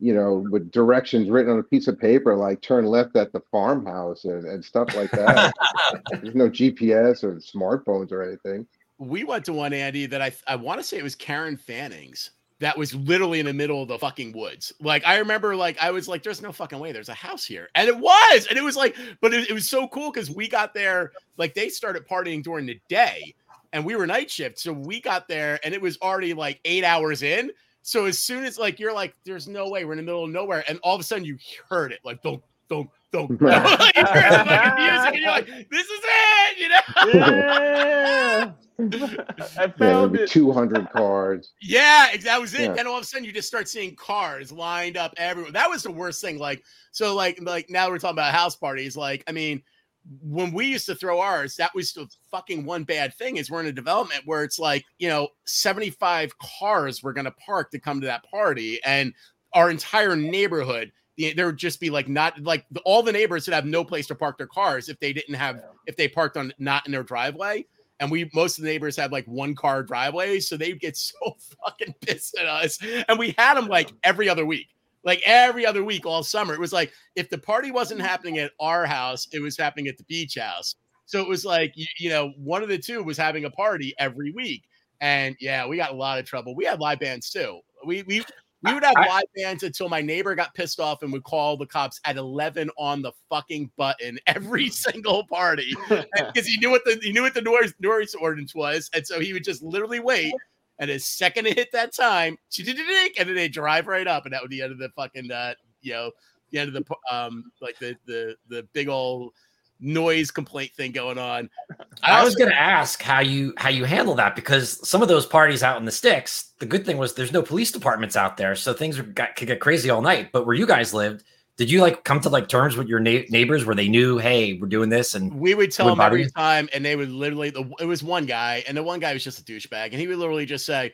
you know, with directions written on a piece of paper, like turn left at the farmhouse and, and stuff like that. [LAUGHS] There's no GPS or smartphones or anything. We went to one Andy that I I want to say it was Karen Fanning's. That was literally in the middle of the fucking woods. Like I remember, like I was like, "There's no fucking way. There's a house here," and it was, and it was like, but it, it was so cool because we got there. Like they started partying during the day, and we were night shift, so we got there, and it was already like eight hours in. So as soon as like you're like, "There's no way," we're in the middle of nowhere, and all of a sudden you heard it, like, "Don't, don't, don't." and you're like, "This is it," you know. [LAUGHS] yeah. [LAUGHS] I found maybe it. 200 cars. [LAUGHS] Yeah, that was it. Yeah. Then all of a sudden, you just start seeing cars lined up everywhere. That was the worst thing. Like, so, like, like now we're talking about house parties. Like, I mean, when we used to throw ours, that was the fucking one bad thing is we're in a development where it's like, you know, 75 cars were going to park to come to that party, and our entire neighborhood. There would just be like not like the, all the neighbors would have no place to park their cars if they didn't have if they parked on not in their driveway and we most of the neighbors had like one car driveways, so they'd get [LAUGHS] so fucking pissed at us. And we had them like every other week, like every other week all summer. It was like if the party wasn't mm-hmm. happening at our house, it was happening at the beach house. So it was like you, you know, one of the two was having a party every week. And yeah, we got a lot of trouble. We had live bands too. We we we would have I- live bands until my neighbor got pissed off and would call the cops at 11 on the fucking button every [LAUGHS] single party [LAUGHS] because he knew what the he knew what the noise noise ordinance was, and so he would just literally wait. And as second it hit that time, and then they drive right up, and that would be the end of the fucking uh, you know, the end of the um like the the the big old noise complaint thing going on. I was going to ask how you how you handle that because some of those parties out in the sticks, the good thing was there's no police departments out there, so things got, could get crazy all night. But where you guys lived, did you like come to like terms with your na- neighbors where they knew, hey, we're doing this, and we would tell them every you? time, and they would literally. The, it was one guy, and the one guy was just a douchebag, and he would literally just say,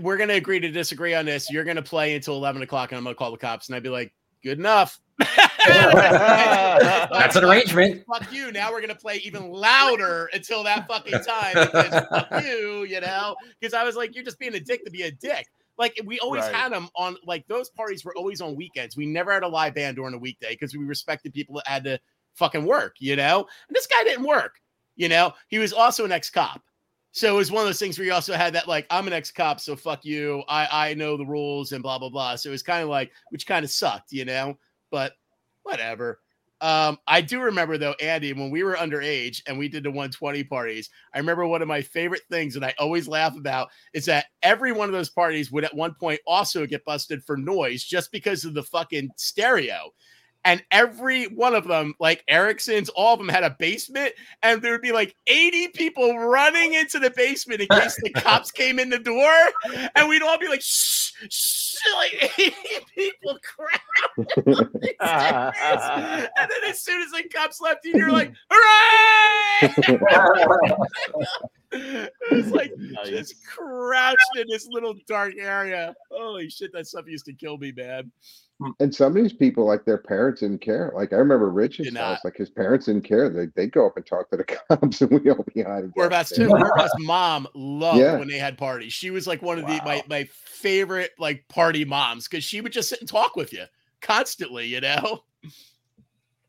"We're going to agree to disagree on this. You're going to play until eleven o'clock, and I'm going to call the cops." And I'd be like, "Good enough." [LAUGHS] that's an arrangement. Fuck you. Now we're gonna play even louder until that fucking time. Because [LAUGHS] fuck you, you know. Because I was like, you're just being a dick to be a dick. Like we always Right. had them on. Like those parties were always on weekends. We never had a live band during a weekday because we respected people that had to fucking work. You know. And this guy didn't work. You know. He was also an ex cop. So it was one of those things where you also had that like I'm an ex cop, so fuck you. I I know the rules and blah blah blah. So it was kind of like which kind of sucked, you know. But whatever. Um, I do remember though, Andy, when we were underage and we did the 120 parties, I remember one of my favorite things that I always laugh about is that every one of those parties would at one point also get busted for noise just because of the fucking stereo. And every one of them, like Erickson's, all of them had a basement, and there would be like 80 people running into the basement in case the cops [LAUGHS] came in the door, and we'd all be like, shh, shh, like [LAUGHS] 80 people crowd [LAUGHS] and then as soon as the cops left, you, you're like, hooray! it was like oh, just crouched in this little dark area. Holy shit, that stuff used to kill me, man. Hmm. And some of these people, like their parents didn't care. Like I remember Rich's Did house, not. like his parents didn't care. They they go up and talk to the [LAUGHS] cops, and we all behind. Whereabouts too. Whereabouts mom loved Yeah. when they had parties. She was like one of the my my favorite like party moms because she would just sit and talk with you constantly, you know.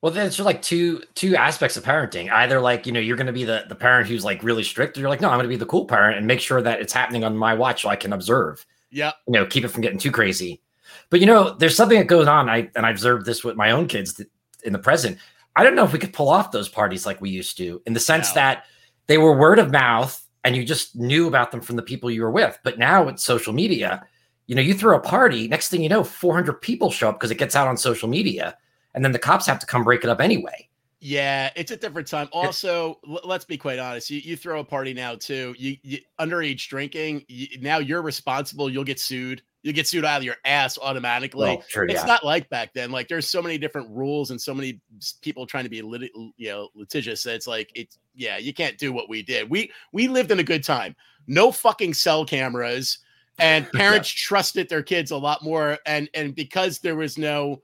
Well, then it's just like two two aspects of parenting. Either like you know you're going to be the the parent who's like really strict, or you're like no, I'm going to be the cool parent and make sure that it's happening on my watch so I can observe. Yeah, you know, keep it from getting too crazy. But you know, there's something that goes on. I and I observed this with my own kids in the present. I don't know if we could pull off those parties like we used to, in the sense no. that they were word of mouth and you just knew about them from the people you were with. But now with social media, you know, you throw a party, next thing you know, 400 people show up because it gets out on social media and then the cops have to come break it up anyway. Yeah, it's a different time. Also, l- let's be quite honest. You, you throw a party now too. You, you underage drinking. You, now you're responsible. You'll get sued. You get sued out of your ass automatically. Well, true, it's yeah. not like back then. Like there's so many different rules and so many people trying to be lit- you know litigious. That it's like it's yeah, you can't do what we did. We we lived in a good time. No fucking cell cameras, and [LAUGHS] parents yeah. trusted their kids a lot more. And and because there was no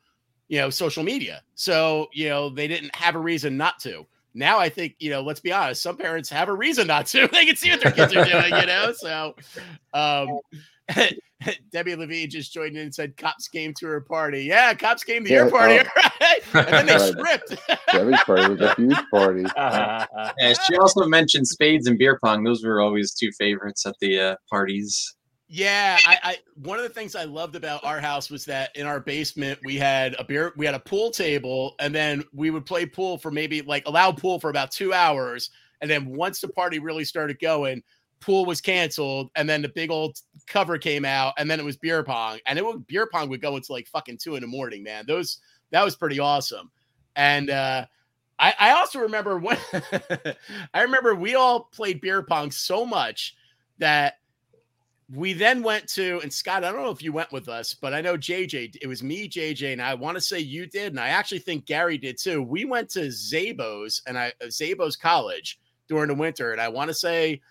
you know, social media. So, you know, they didn't have a reason not to. Now I think, you know, let's be honest, some parents have a reason not to. [LAUGHS] they can see what their kids are doing, you know. So um [LAUGHS] [LAUGHS] Debbie Levine just joined in and said cops came to her party. Yeah, cops came to yeah, your party, oh. [LAUGHS] right? And then they stripped. Debbie's party was a huge party. [LAUGHS] yeah, she also mentioned spades and beer pong. Those were always two favorites at the uh, parties. Yeah, I, I, one of the things I loved about our house was that in our basement we had a beer, we had a pool table, and then we would play pool for maybe like allow pool for about two hours, and then once the party really started going, pool was canceled, and then the big old cover came out, and then it was beer pong, and it would beer pong would go until like fucking two in the morning, man. Those that was pretty awesome, and uh, I, I also remember when [LAUGHS] I remember we all played beer pong so much that we then went to and Scott, I don't know if you went with us, but I know JJ, it was me, JJ, and I want to say you did, and I actually think Gary did too. We went to Zabos and I Zabos College during the winter, and I want to say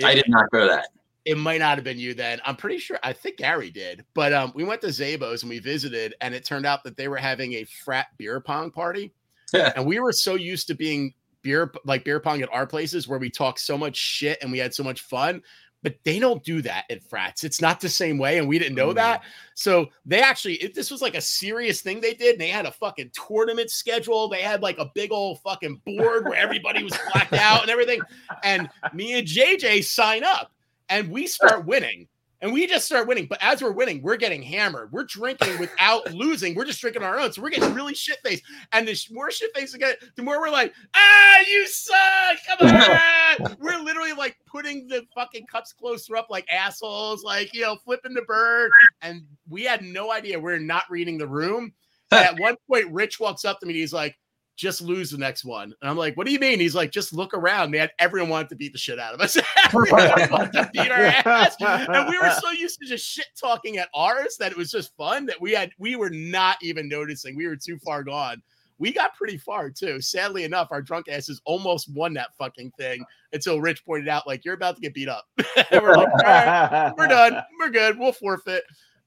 it, I did not go that. It might not have been you then. I'm pretty sure I think Gary did, but um, we went to Zabos and we visited, and it turned out that they were having a frat beer pong party, [LAUGHS] and we were so used to being beer like beer pong at our places where we talked so much shit and we had so much fun but they don't do that at frats. It's not the same way, and we didn't know mm. that. So they actually, it, this was like a serious thing they did. And they had a fucking tournament schedule. They had like a big old fucking board where everybody was blacked out and everything. And me and JJ sign up, and we start winning and we just start winning. But as we're winning, we're getting hammered. We're drinking without [LAUGHS] losing. We're just drinking our own. So we're getting really shit faced. And the more shit faced we get, the more we're like, ah, you suck. Come on. [LAUGHS] we're literally like putting the fucking cups closer up like assholes, like, you know, flipping the bird. And we had no idea we we're not reading the room. at one point, Rich walks up to me and he's like, just lose the next one. And I'm like, what do you mean? He's like, just look around, man. Everyone wanted to beat the shit out of us. [LAUGHS] Everyone wanted to beat our ass. And we were [LAUGHS] so used to just shit talking at ours that it was just fun that we had we were not even noticing. We were too far gone. We got pretty far too. Sadly enough, our drunk asses almost won that fucking thing until Rich pointed out, like, you're about to get beat up. [LAUGHS] we're like, right, we're done. We're good. We'll forfeit.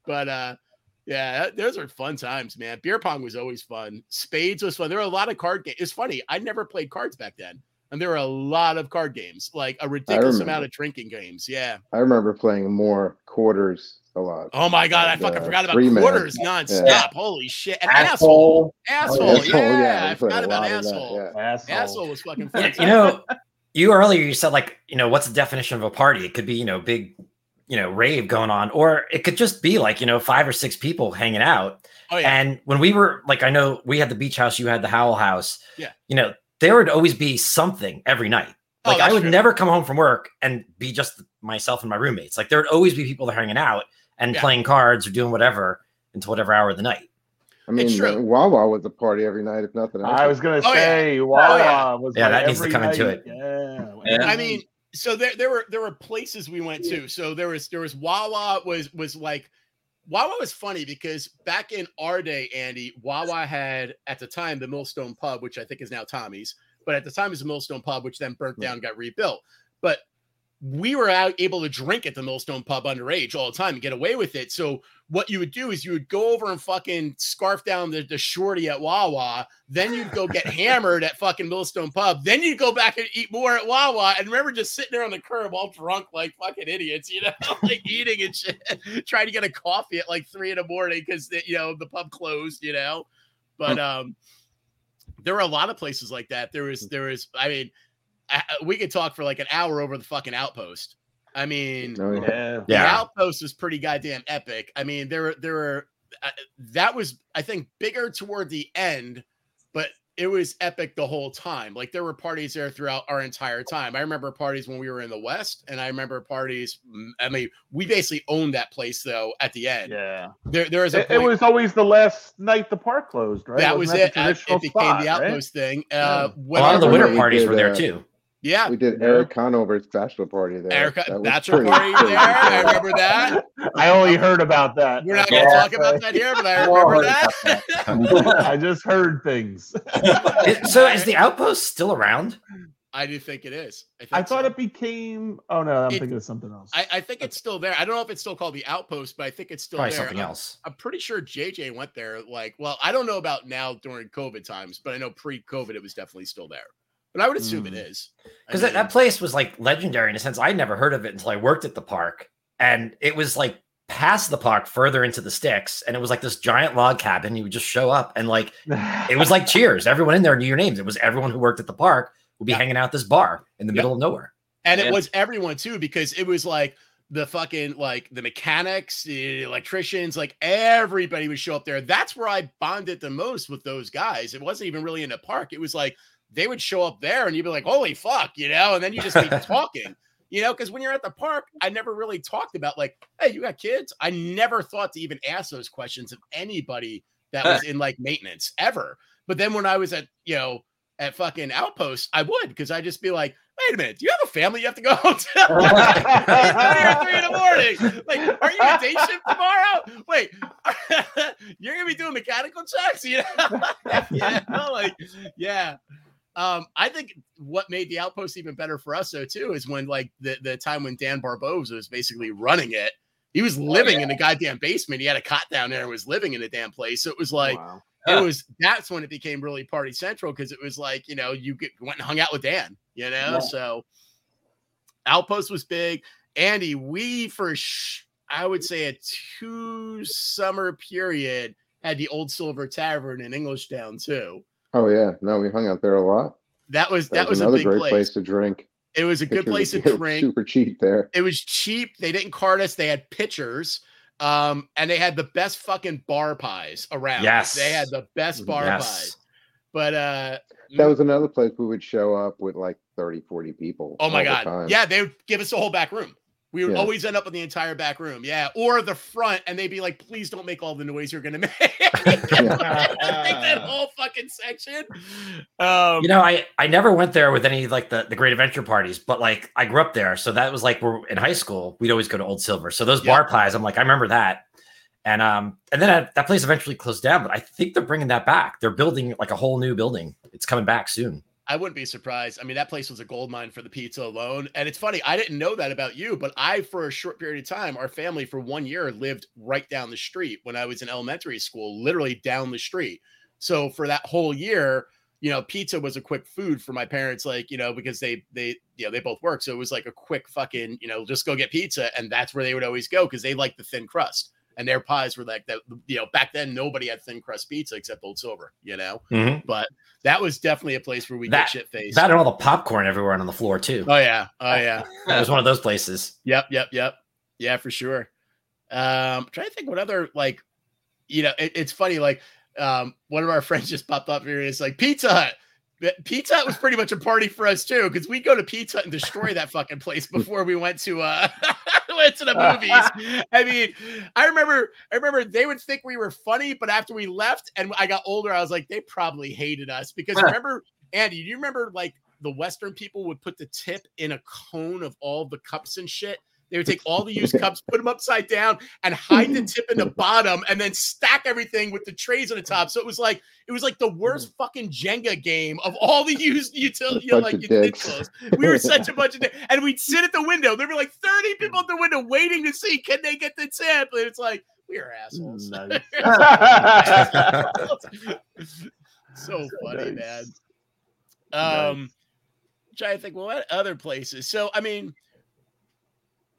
But uh yeah, those are fun times, man. Beer pong was always fun. Spades was fun. There were a lot of card games. It's funny. I never played cards back then. And there were a lot of card games, like a ridiculous amount of drinking games. Yeah. I remember playing more quarters a lot. Oh my god, and, I fucking uh, forgot about quarters man. nonstop. Yeah. Holy shit. And asshole. Asshole. asshole. Oh, yeah. yeah. I forgot about asshole. That, yeah. asshole. Asshole was fucking fun. you know, you earlier you said like, you know, what's the definition of a party? It could be, you know, big you know rave going on or it could just be like you know five or six people hanging out oh, yeah. and when we were like i know we had the beach house you had the Howell house yeah you know there would always be something every night oh, like oh, i would true. never come home from work and be just myself and my roommates like there would always be people that hanging out and yeah. playing cards or doing whatever until whatever hour of the night I mean, uh, Wawa was a party every night, if nothing else. I was gonna oh, say yeah. Wawa oh, yeah. was yeah, that needs to come night. into it. Yeah. I mean, so there there were there were places we went to. So there was there was Wawa was was like Wawa was funny because back in our day, Andy, Wawa had at the time the Millstone Pub, which I think is now Tommy's, but at the time it was the Millstone Pub, which then burnt down, got rebuilt. But we were out able to drink at the Millstone Pub underage all the time and get away with it. So what you would do is you would go over and fucking scarf down the, the shorty at Wawa. Then you'd go get [LAUGHS] hammered at fucking Millstone Pub. Then you'd go back and eat more at Wawa. And remember just sitting there on the curb all drunk like fucking idiots, you know, [LAUGHS] like eating and shit, [LAUGHS] trying to get a coffee at like three in the morning because you know the pub closed, you know. But um there were a lot of places like that. There was, there was, I mean, we could talk for like an hour over the fucking outpost. I mean, Oh, yeah. Yeah. the Yeah. outpost was pretty goddamn epic. I mean, there were there were uh, that was I think bigger toward the end, but it was epic the whole time. Like there were parties there throughout our entire time. I remember parties when we were in the West, and I remember parties. I mean, we basically owned that place though. At the end, Yeah. there there was a It, it was always the last night the park closed, right? that was Wasn't it. the Uh, It became spot, the right? outpost thing. Uh, A lot of the winter parties were there uh, too. Yeah, We did Eric Conover's bachelor party there. Erica That bachelor pretty party crazy there. I remember that. I only heard about that. We're not going to all talk about that here, but I [LAUGHS] remember heard that. [LAUGHS] I just heard things. [LAUGHS] Is- so is the outpost still around? I do think it is. I, I thought so. it became. Oh no, I'm It- thinking of something else. I, I think it's still there. I don't know if it's still called the Outpost, but I think it's still Probably there. something I'm, else. I'm pretty sure JJ went there. Like, well, I don't know about now during COVID times, but I know pre-COVID it was definitely still there. But I would assume it Mm. is I Because that, mean, that place was like legendary in a sense. I never heard of it until I worked at the park, and it was like past the park, further into the sticks, and it was like this giant log cabin. You would just show up, and like [LAUGHS] it was like Cheers. Everyone in there knew your names. It was everyone who worked at the park would be Yeah. hanging out at this bar in the Yeah. middle of nowhere. and Yeah. it was everyone too because it was like the fucking like the mechanics, the electricians, like everybody would show up there. That's where I bonded the most with those guys. It wasn't even really in the park. It was like they would show up there and you'd be like, holy fuck, you know, and then you just be [LAUGHS] talking. You know, because when you're at the park, I never really talked about like, hey, you got kids. I never thought to even ask those questions of anybody that was in like maintenance ever. But then when I was at, you know, at fucking Outpost, I would because I'd just be like, wait a minute, do you have a family you have to go [LAUGHS] home to? [LAUGHS] It's three in the morning. Like, are you a day shift tomorrow? Wait, you're gonna be doing mechanical checks? You know? yeah, like, yeah. Um, I think what made the outpost even better for us though too is when like the, the time when Dan Barboza was basically running it. He was living in a goddamn basement. He had a cot down there and was living in the damn place. So it was like Wow. it was that's when it became really party central because it was like you know you get, went and hung out with Dan, you know. Yeah. So Outpost was big. Andy, we for sh- I would say a two summer period had the Old Silver Tavern in Englishtown too. Oh yeah, no, we hung out there a lot. That was That, that, was, was, a another big great place. place. to drink. It was a good place to of- [LAUGHS] it was drink. Super cheap there. It was cheap. They didn't card us. They had pitchers. Um, and they had the best fucking bar pies around. Yes. They had the best bar pies. Yes. But uh That was another place we would show up with like 30, 40 people. Oh my god. Yeah, they would give us the whole back room. We would Yeah. always end up in the entire back room. Yeah. Or the front, and they'd be like, please don't make all the noise you're gonna [LAUGHS] make. Take that whole fucking section. Um You know, I I never went there with any like the the great adventure parties, but like I grew up there, so that was like we're in high school. We'd always go to Old Silver. So those Yeah. bar pies, I'm like, I remember that. And um, and then that, that place eventually closed down, but I think they're bringing that back. They're building like a whole new building. It's coming back soon. I wouldn't be surprised. I mean, that place was a gold mine for the pizza alone. And it's funny, I didn't know that about you, but I, for a short period of time, our family for one year lived right down the street when I was in elementary school, literally down the street. So for that whole year, you know, pizza was a quick food for my parents, like, you know, because they, they, you know, they both work. So it was like a quick fucking, you know, just go get pizza. And that's where they would always go because they like the thin crust. And their pies were like that, you know, back then nobody had thin crust pizza except Old Silver, you know. But that was definitely a place where we That- get shit faced. That and all the popcorn everywhere on the floor too. Oh yeah. Oh yeah. It was one of those places. Yep. Yep. Yep. Yeah, for sure. Um, trying to think what other like, you know, it, it's funny. Like, um, one of our [LAUGHS] friends just popped up here. and It's like Pizza Hut. Pizza Hut was pretty much a party for us too, because we'd go to Pizza Hut and destroy that fucking place before we went to uh [LAUGHS] went to the movies. I mean, I remember I remember they would think we were funny, but after we left and I got older, I was like, they probably hated us because remember, Andy, do you remember like the Western people would put the tip in a cone of all the cups and shit? They would take all the used [LAUGHS] cups, put them upside down, and hide the tip in the bottom, and then stack everything with the trays on the top. So it was like it was like the worst fucking Jenga game of all the used utility, you know, like utensils. We were such a [LAUGHS] bunch of and we'd sit at the window. There'd be like thirty people at the window waiting to see can they get the tip, and it's like we are assholes. [LAUGHS] Nice. so funny, Nice. man. Um, trying to think, well, what other places? So, I mean,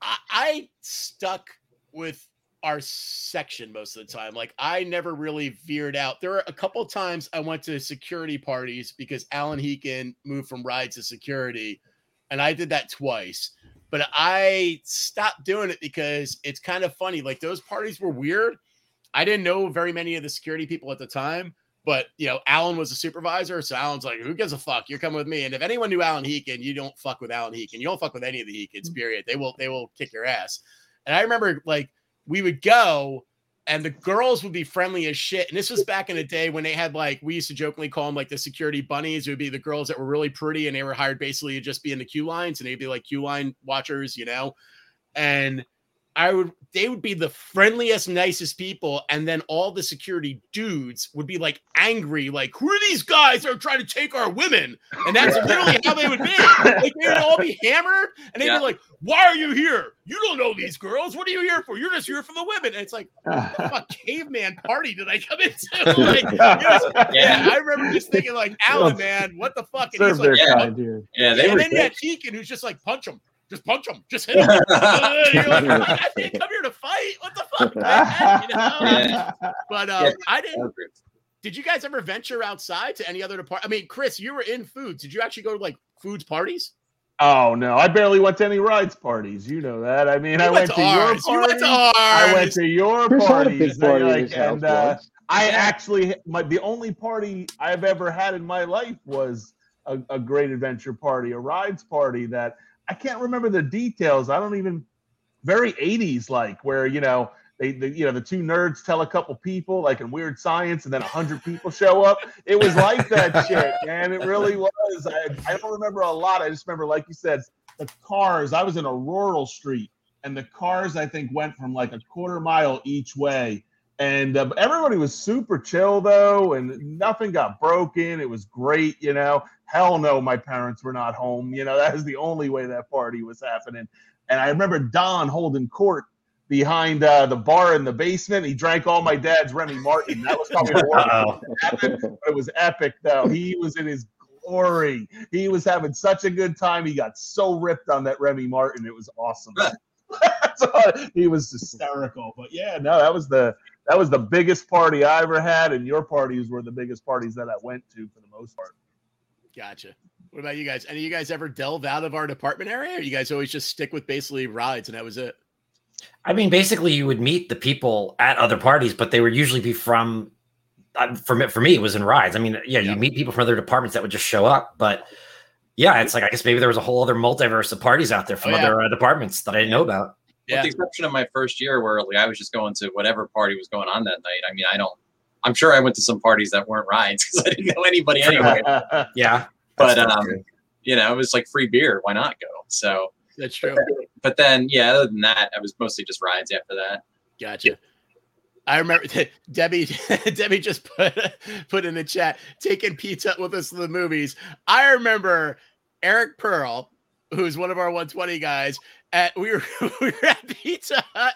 I, I stuck with our section most of the time. Like I never really veered out. There are a couple times I went to security parties because Alan Heekin moved from ride to security, and I did that twice. But I stopped doing it because it's kind of funny. Like those parties were weird. I didn't know very many of the security people at the time, but you know, Alan was a supervisor, so Alan's like, "Who gives a fuck? You're coming with me." And if anyone knew Alan Heekin, you don't fuck with Alan Heekin. You don't fuck with any of the Heekins. Mm. Period. They will they will kick your ass. And I remember like we would go and the girls would be friendly as shit. And this was back in the day when they had like we used to jokingly call them like the security bunnies. It would be the girls that were really pretty and they were hired basically to just be in the queue lines and they'd be like queue line watchers, you know. And I would they would be the friendliest, nicest people, and then all the security dudes would be like angry, like, who are these guys that are trying to take our women? And that's literally how they would be. Like they would all be hammered, and they'd Yeah. be like, Why are you here? You don't know these girls. What are you here for? You're just here for the women. And it's like, [LAUGHS] what the fuck caveman party did I come into? [LAUGHS] Like, was- yeah, I remember just thinking, like, Alan, man, what the fuck? And he's like, yeah. kind here. Yeah, they and were. then you had Deacon who's just like, punch him, just punch him, just hit him. [LAUGHS] Like, I didn't come here to fight. What the fuck, man? You know? [LAUGHS] Yeah. But um, Yeah. I didn't. Did you guys ever venture outside to any other department? I mean, Chris, you were in foods. Did you actually go to like foods parties? Oh no, I barely went to any rides parties. You know that. I mean, You I went, to, your ours. party. You went to ours. I went to your Chris parties. party and, like, and uh, once. I actually, my the only party I've ever had in my life was a, a great adventure party, a rides party that I can't remember the details. I don't even very 80s like where you know they, the you know the two nerds tell a couple people like in weird science and then a hundred people show up. It was like that [LAUGHS] shit man. It really was. I, I don't remember a lot. I just remember like you said the cars. I was in a rural street and the cars i think went from like a quarter mile each way. And uh, everybody was super chill though and nothing got broken. It was great you know hell no my parents were not home you know [LAUGHS] that was the only way that party was happening and I remember Don holding court behind uh, the bar in the basement. He drank all my dad's Remy Martin. That was probably the worst Uh-oh. thing that [LAUGHS] happened, but it was epic though. He was in his glory. He was having such a good time. He got so ripped on that Remy Martin. It was awesome. [LAUGHS] So, he was hysterical. But yeah, no, that was the that was the biggest party I ever had, and your parties were the biggest parties that I went to for the most part. Gotcha. What about you guys? Any of you guys ever delve out of our department area? Or you guys always just stick with basically rides and that was it? I mean, basically, you would meet the people at other parties, but they would usually be from. Uh, for me, for me, it was in rides. I mean, yeah, Yeah. you meet people from other departments that would just show up, but yeah, it's like I guess maybe there was a whole other multiverse of parties out there from Oh, yeah. other uh, departments that I didn't know about. Yeah. With the exception of my first year, where like I was just going to whatever party was going on that night. I mean, I don't. I'm sure I went to some parties that weren't rides because I didn't know anybody [LAUGHS] anyway. Yeah, but um, true. you know, it was like free beer. Why not go? So, That's true. but then yeah, other than that, I was mostly just rides after that. Gotcha. I remember [LAUGHS] Debbie. [LAUGHS] Debbie just put put in the chat taking pizza with us to the movies. I remember Eric Pearl, who's one of our 120 guys. At we were we were at Pizza Hut,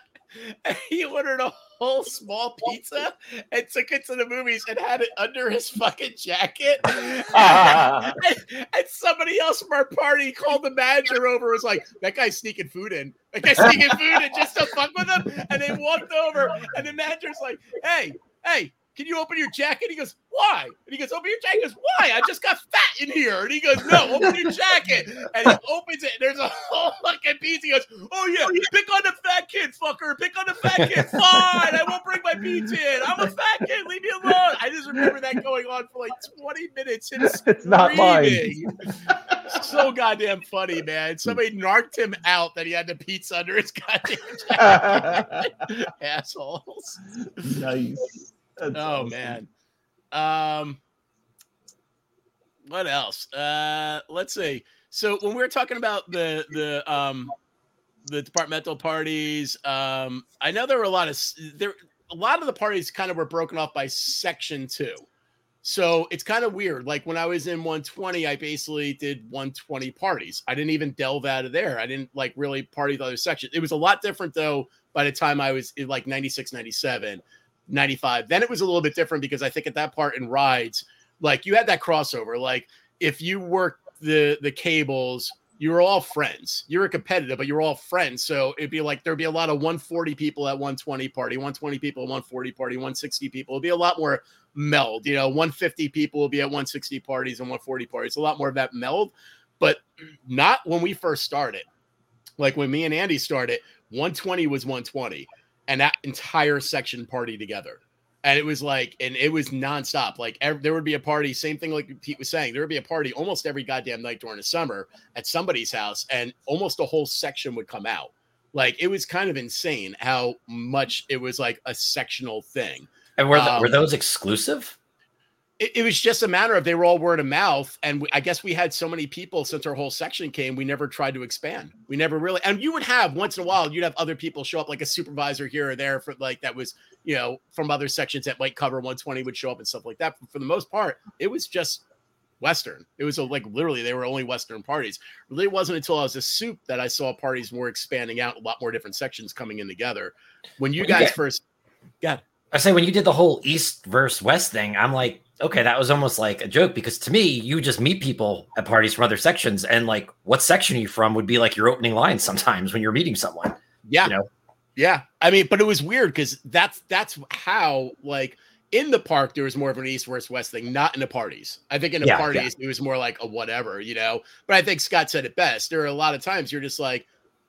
and he ordered a whole small pizza and took it to the movies and had it under his fucking jacket. [LAUGHS] and, and somebody else from our party called the manager over. Was like, "That guy's sneaking food in. That guy's sneaking food in just to fuck with him." And they walked over, and the manager's like, "Hey, hey." Can you open your jacket? He goes, Why? And he goes, Open your jacket. He goes, Why? I just got fat in here. And he goes, No, open your jacket. And he opens it, and there's a whole fucking piece. He goes, Oh, yeah, oh, pick on the fat kid, fucker. Pick on the fat kid. Fine. I won't bring my pizza in. I'm a fat kid. Leave me alone. I just remember that going on for like 20 minutes. [LAUGHS] It's not mine. so goddamn funny, man. Somebody narked him out that he had the pizza under his goddamn jacket. [LAUGHS] [LAUGHS] Assholes. nice. That's Oh awesome. man. Um what else? Uh let's see. So when we were talking about the the um the departmental parties, um I know there were a lot of there a lot of the parties kind of were broken off by section 2. So it's kind of weird. Like when I was in 120, I basically did 120 parties. I didn't even delve out of there. I didn't like really party the other sections. It was a lot different though by the time I was in like 96, 97. 95. Then it was a little bit different because I think at that part in rides, like you had that crossover. Like if you worked the the cables you were all friends. You were competitive, but you were all friends. So it'd be like there'd be a lot of 140 people at 120 party, 120 people at 140 party, 160 people. It'd be a lot more meld. You know, 150 people will be at 160 parties and 140 parties. A lot more of that meld, but not when we first started. Like when me and Andy started, 120 was 120, and that entire section party together and it was like, and it was nonstop. Like every, there would be a party, same thing like Pete was saying. There would be a party almost every goddamn night during the summer at somebody's house, and almost a whole section would come out. Like it was kind of insane how much it was like a sectional thing. And were, um, were those exclusive? It, it, was just a matter of they were all word of mouth and we, i guess we had so many people since our whole section came we never tried to expand. We never really and you would have once in a while you'd have other people show up like a supervisor here or there for like that was you know from other sections that might cover 120 would show up and stuff like that. But for the most part it was just western. It was a, like literally they were only western parties. Really it wasn't until i was a soup that i saw parties more expanding out a lot more different sections coming in together. When you guys first got I say when you did the whole East versus West thing, I'm like, okay, that was almost like a joke because to me, you just meet people at parties from other sections, and like, what section are you from would be like your opening line sometimes when you're meeting someone. Yeah, you know? yeah. I mean, but it was weird because that's that's how like in the park there was more of an east versus west thing, not in the parties. I think in the yeah, parties yeah. it was more like a whatever, you know. But I think Scott said it best. There are a lot of times you're just like,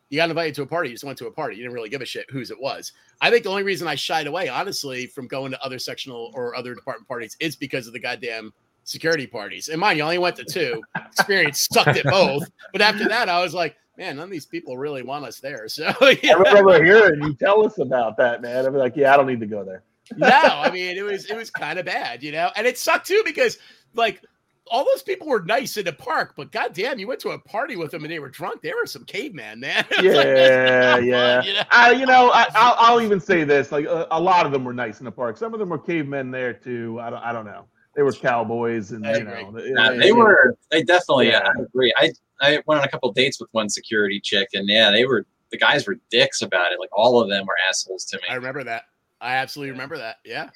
you got invited to a party, you just went to a party, you didn't really give a shit whose it was. I think the only reason I shied away, honestly, from going to other sectional or other department parties is because of the goddamn security parties. And mind you, I only went to two. Experience sucked at both. But after that, I was like, man, none of these people really want us there. [LAUGHS] So yeah. I remember hearing you tell us about that, man. I'm like, yeah, I don't need to go there. no, I mean, it was it was kind of bad, you know, and it sucked too because like all those people were nice in the park, but goddamn, you went to a party with them and they were drunk. They were some caveman, man. [LAUGHS] yeah, like, yeah. [LAUGHS] Fun, you know, I, you know I, will even say this: like a, a, lot of them were nice in the park. Some of them were cavemen there too. I don't, I don't know. They were cowboys, and you know, they, they, were. They definitely. Yeah. Uh, I agree. I I went on a couple dates with one security chick, and yeah, they were. The guys were dicks about it. Like all of them were assholes to me. I remember that. I absolutely remember that. Yeah.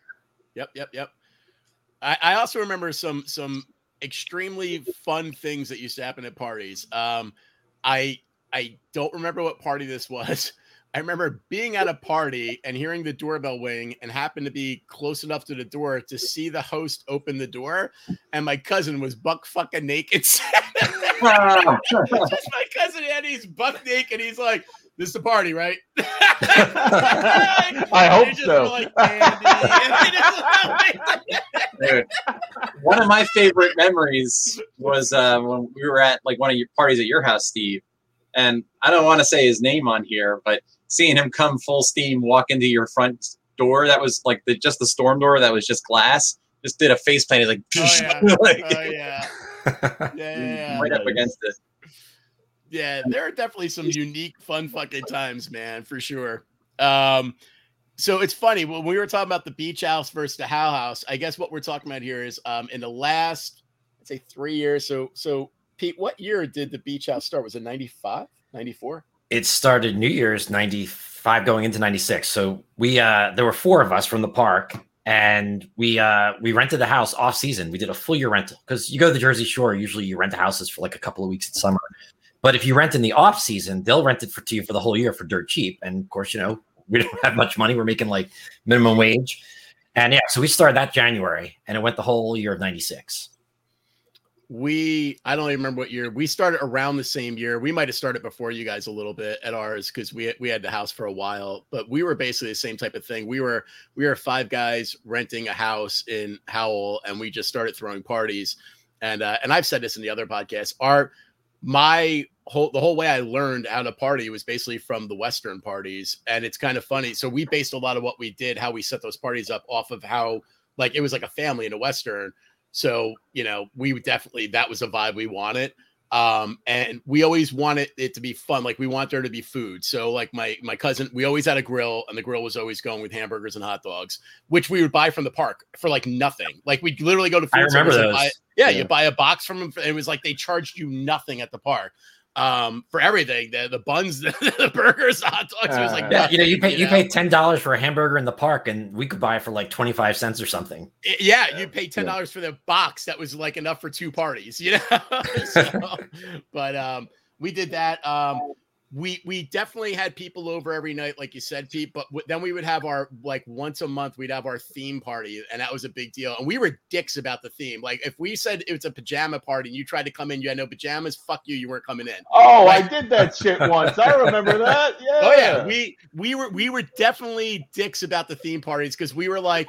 Yep. Yep. Yep. I, I also remember some some extremely fun things that used to happen at parties. Um, I I don't remember what party this was. [LAUGHS] I remember being at a party and hearing the doorbell ring and happened to be close enough to the door to see the host open the door. And my cousin was buck fucking naked. [LAUGHS] Just my cousin Andy's buck naked. And he's like, this is the party, right? [LAUGHS] I hope so. Like Dude, one of my favorite memories was uh, when we were at like one of your parties at your house, Steve. And I don't want to say his name on here, but seeing him come full steam walk into your front door, that was like the just the storm door that was just glass. Just did a face plant. like, oh yeah, [LAUGHS] like, oh, yeah. [LAUGHS] yeah, yeah, yeah. right up against it yeah, there are definitely some unique, fun fucking times, man, for sure. Um, so it's funny when we were talking about the beach house versus the Howell House. I guess what we're talking about here is um, in the last, I'd say three years. So, so Pete, what year did the beach house start? Was it 95, 94? It started New Year's 95 going into 96. So we, uh, there were four of us from the park and we, uh, we rented the house off season. We did a full year rental because you go to the Jersey Shore. Usually you rent the houses for like a couple of weeks in summer. But if you rent in the off season, they'll rent it for to you for the whole year for dirt cheap. And of course, you know, we don't have much money. We're making like minimum wage. And yeah, so we started that January and it went the whole year of 96. We, I don't even remember what year we started around the same year. We might have started before you guys a little bit at ours because we we had the house for a while, but we were basically the same type of thing. We were we were five guys renting a house in Howell, and we just started throwing parties. And uh, and I've said this in the other podcast. Our my whole the whole way I learned how to party was basically from the Western parties, and it's kind of funny. So we based a lot of what we did, how we set those parties up, off of how like it was like a family in a Western. So you know, we definitely that was a vibe we wanted. Um, and we always wanted it to be fun. Like we want there to be food. So like my my cousin, we always had a grill, and the grill was always going with hamburgers and hot dogs, which we would buy from the park for like nothing. Like we'd literally go to food I remember those. Buy, yeah, yeah, you buy a box from them. It was like they charged you nothing at the park um for everything the the buns [LAUGHS] the, the burgers the hot dogs uh, it was like yeah, you know you pay you, you know? pay ten dollars for a hamburger in the park and we could buy it for like 25 cents or something yeah, yeah. you pay ten dollars yeah. for the box that was like enough for two parties you know [LAUGHS] so, [LAUGHS] but um we did that. Um, we we definitely had people over every night, like you said, Pete. But w- then we would have our like once a month, we'd have our theme party, and that was a big deal. And we were dicks about the theme. Like if we said it was a pajama party and you tried to come in, you had no pajamas. Fuck you, you weren't coming in. Oh, Like- I did that shit once. I remember that. [LAUGHS] Oh, yeah. Oh yeah, we we were we were definitely dicks about the theme parties because we were like,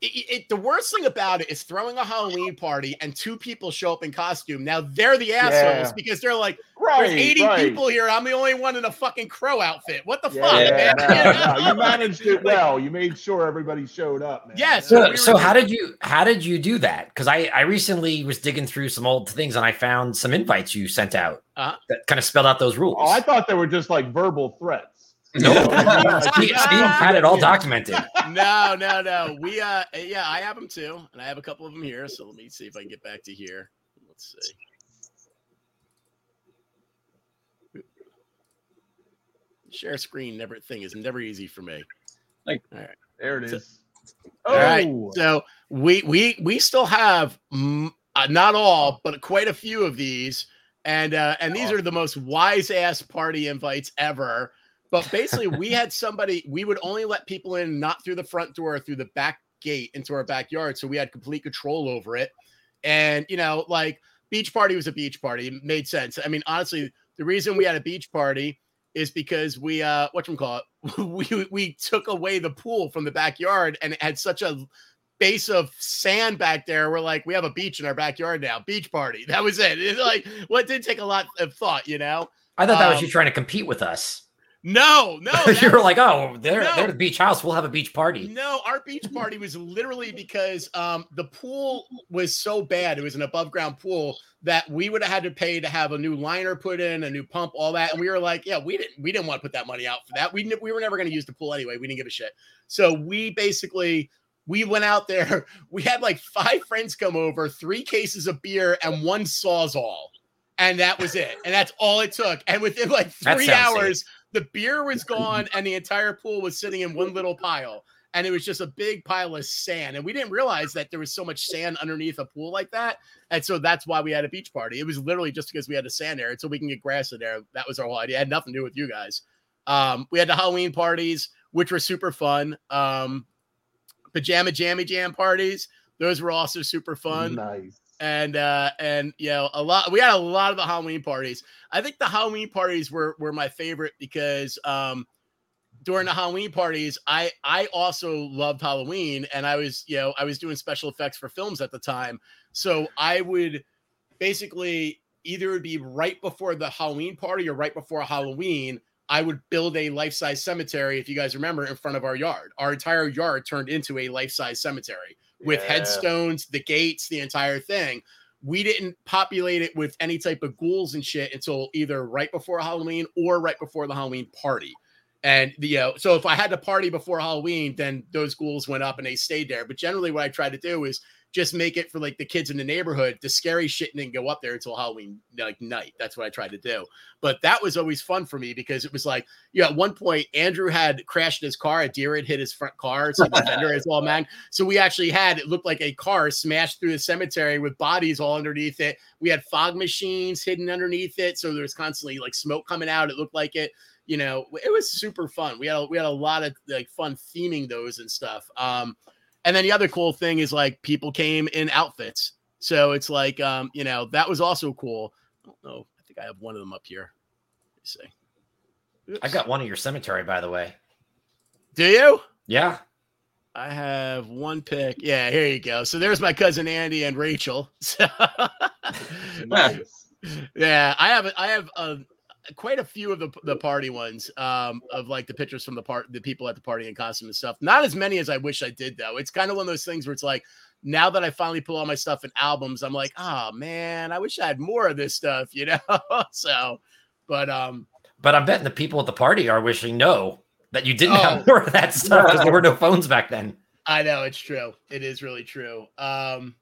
it, it- the worst thing about it is throwing a Halloween party and two people show up in costume. Now they're the assholes Yeah. because they're like, right. there's 80 right. people here. I'm the only one in a fucking crow outfit. What the Yeah, fuck, yeah, man? no, You no, you [LAUGHS] managed it well. You made sure everybody showed up, man. Yes. So, we so how did you how did you do that? Because I I recently was digging through some old things and I found some invites you sent out Uh-huh. that kind of spelled out those rules. Oh, I thought they were just like verbal threats. Nope. You know what I mean? Like, Steve, you Steve gotta had it all documented. no, no, no. We uh yeah, I have them too, and I have a couple of them here. So let me see if I can get back to here. Let's see. Share screen never thing is never easy for me. There it So- is. All right. Oh, So we we we still have mm, uh, not all, but quite a few of these, and uh, and these are the most wise ass party invites ever. But basically, we had somebody. We would only let people in not through the front door, through the back gate into our backyard, so we had complete control over it. And you know, like beach party was a beach party. It made sense. I mean, honestly, the reason we had a beach party is because we uh what you call it [LAUGHS] we we took away the pool from the backyard and it had such a base of sand back there we're like we have a beach in our backyard now beach party [LAUGHS] that was it it's like well it did take a lot of thought you know I thought that was Um, you trying to compete with us. No no [LAUGHS] you were was- like, oh, they're No. they're the beach house. We'll have a beach party. No, our beach party was literally because um, the pool was so bad. It was an above ground pool that we would have had to pay to have a new liner put in, a new pump, all that. And we were like, yeah, we didn't we didn't want to put that money out for that. We we were never going to use the pool anyway. We didn't give a shit. So we basically we went out there. [LAUGHS] We had like five friends come over, three cases of beer, and one sawzall. And that was it. And that's all it took. And within like three hours, safe. The beer was gone and the entire pool was sitting in one little pile and it was just a big pile of sand and we didn't realize that there was so much sand underneath a pool like that and so that's why we had a beach party. It was literally just because we had a sand there so we can get grass in there. That was our whole idea. It had nothing to do with you guys. Um we had the halloween parties which were super fun. Um pajama jammy jam parties those were also super fun. Nice. And uh and you know a lot we had a lot of the halloween parties. I think the halloween parties were were my favorite because um during the halloween parties i i also loved halloween and i was you know i was doing special effects for films at the time. So i would basically either it would be right before the halloween party or right before halloween i would build a life-size cemetery if you guys remember in front of our yard. Our entire yard turned into a life-size cemetery with Yeah. headstones, the gates, the entire thing. We didn't populate it with any type of ghouls and shit until either right before Halloween or right before the Halloween party. And the you know, so if I had to party before Halloween, then those ghouls went up and they stayed there. But generally, what I try to do is just make it for like the kids in the neighborhood. The scary shit didn't go up there until Halloween like night. That's what I tried to do. But that was always fun for me because it was like, yeah, at one point Andrew had crashed his car, a deer had hit his front car, so the fender is all man. So we actually had it looked like a car smashed through the cemetery with bodies all underneath it. We had fog machines hidden underneath it, so there was constantly like smoke coming out. It looked like it. You know, it was super fun. We had a, we had a lot of like fun theming those and stuff. Um, and then the other cool thing is like people came in outfits, so it's like um, you know that was also cool. I don't know. I think I have one of them up here. Let me see. I got one of your cemetery, by the way. Do you? Yeah. I have one pick. Yeah, here you go. So there's my cousin Andy and Rachel. [LAUGHS] So Nice. [LAUGHS] yeah, I have I have uh, quite a few of the the party ones um of like the pictures from the part the people at the party in costume and stuff. Not as many as I wish I did though. It's kind of one of those things where it's like now that I finally pull all my stuff in albums, I'm like, oh man, I wish I had more of this stuff, [LAUGHS] you know. so, but um, But I'm betting the people at the party are wishing no that you didn't Oh. have more of that stuff because there were no phones back then. I know it's true. It is really true. Um,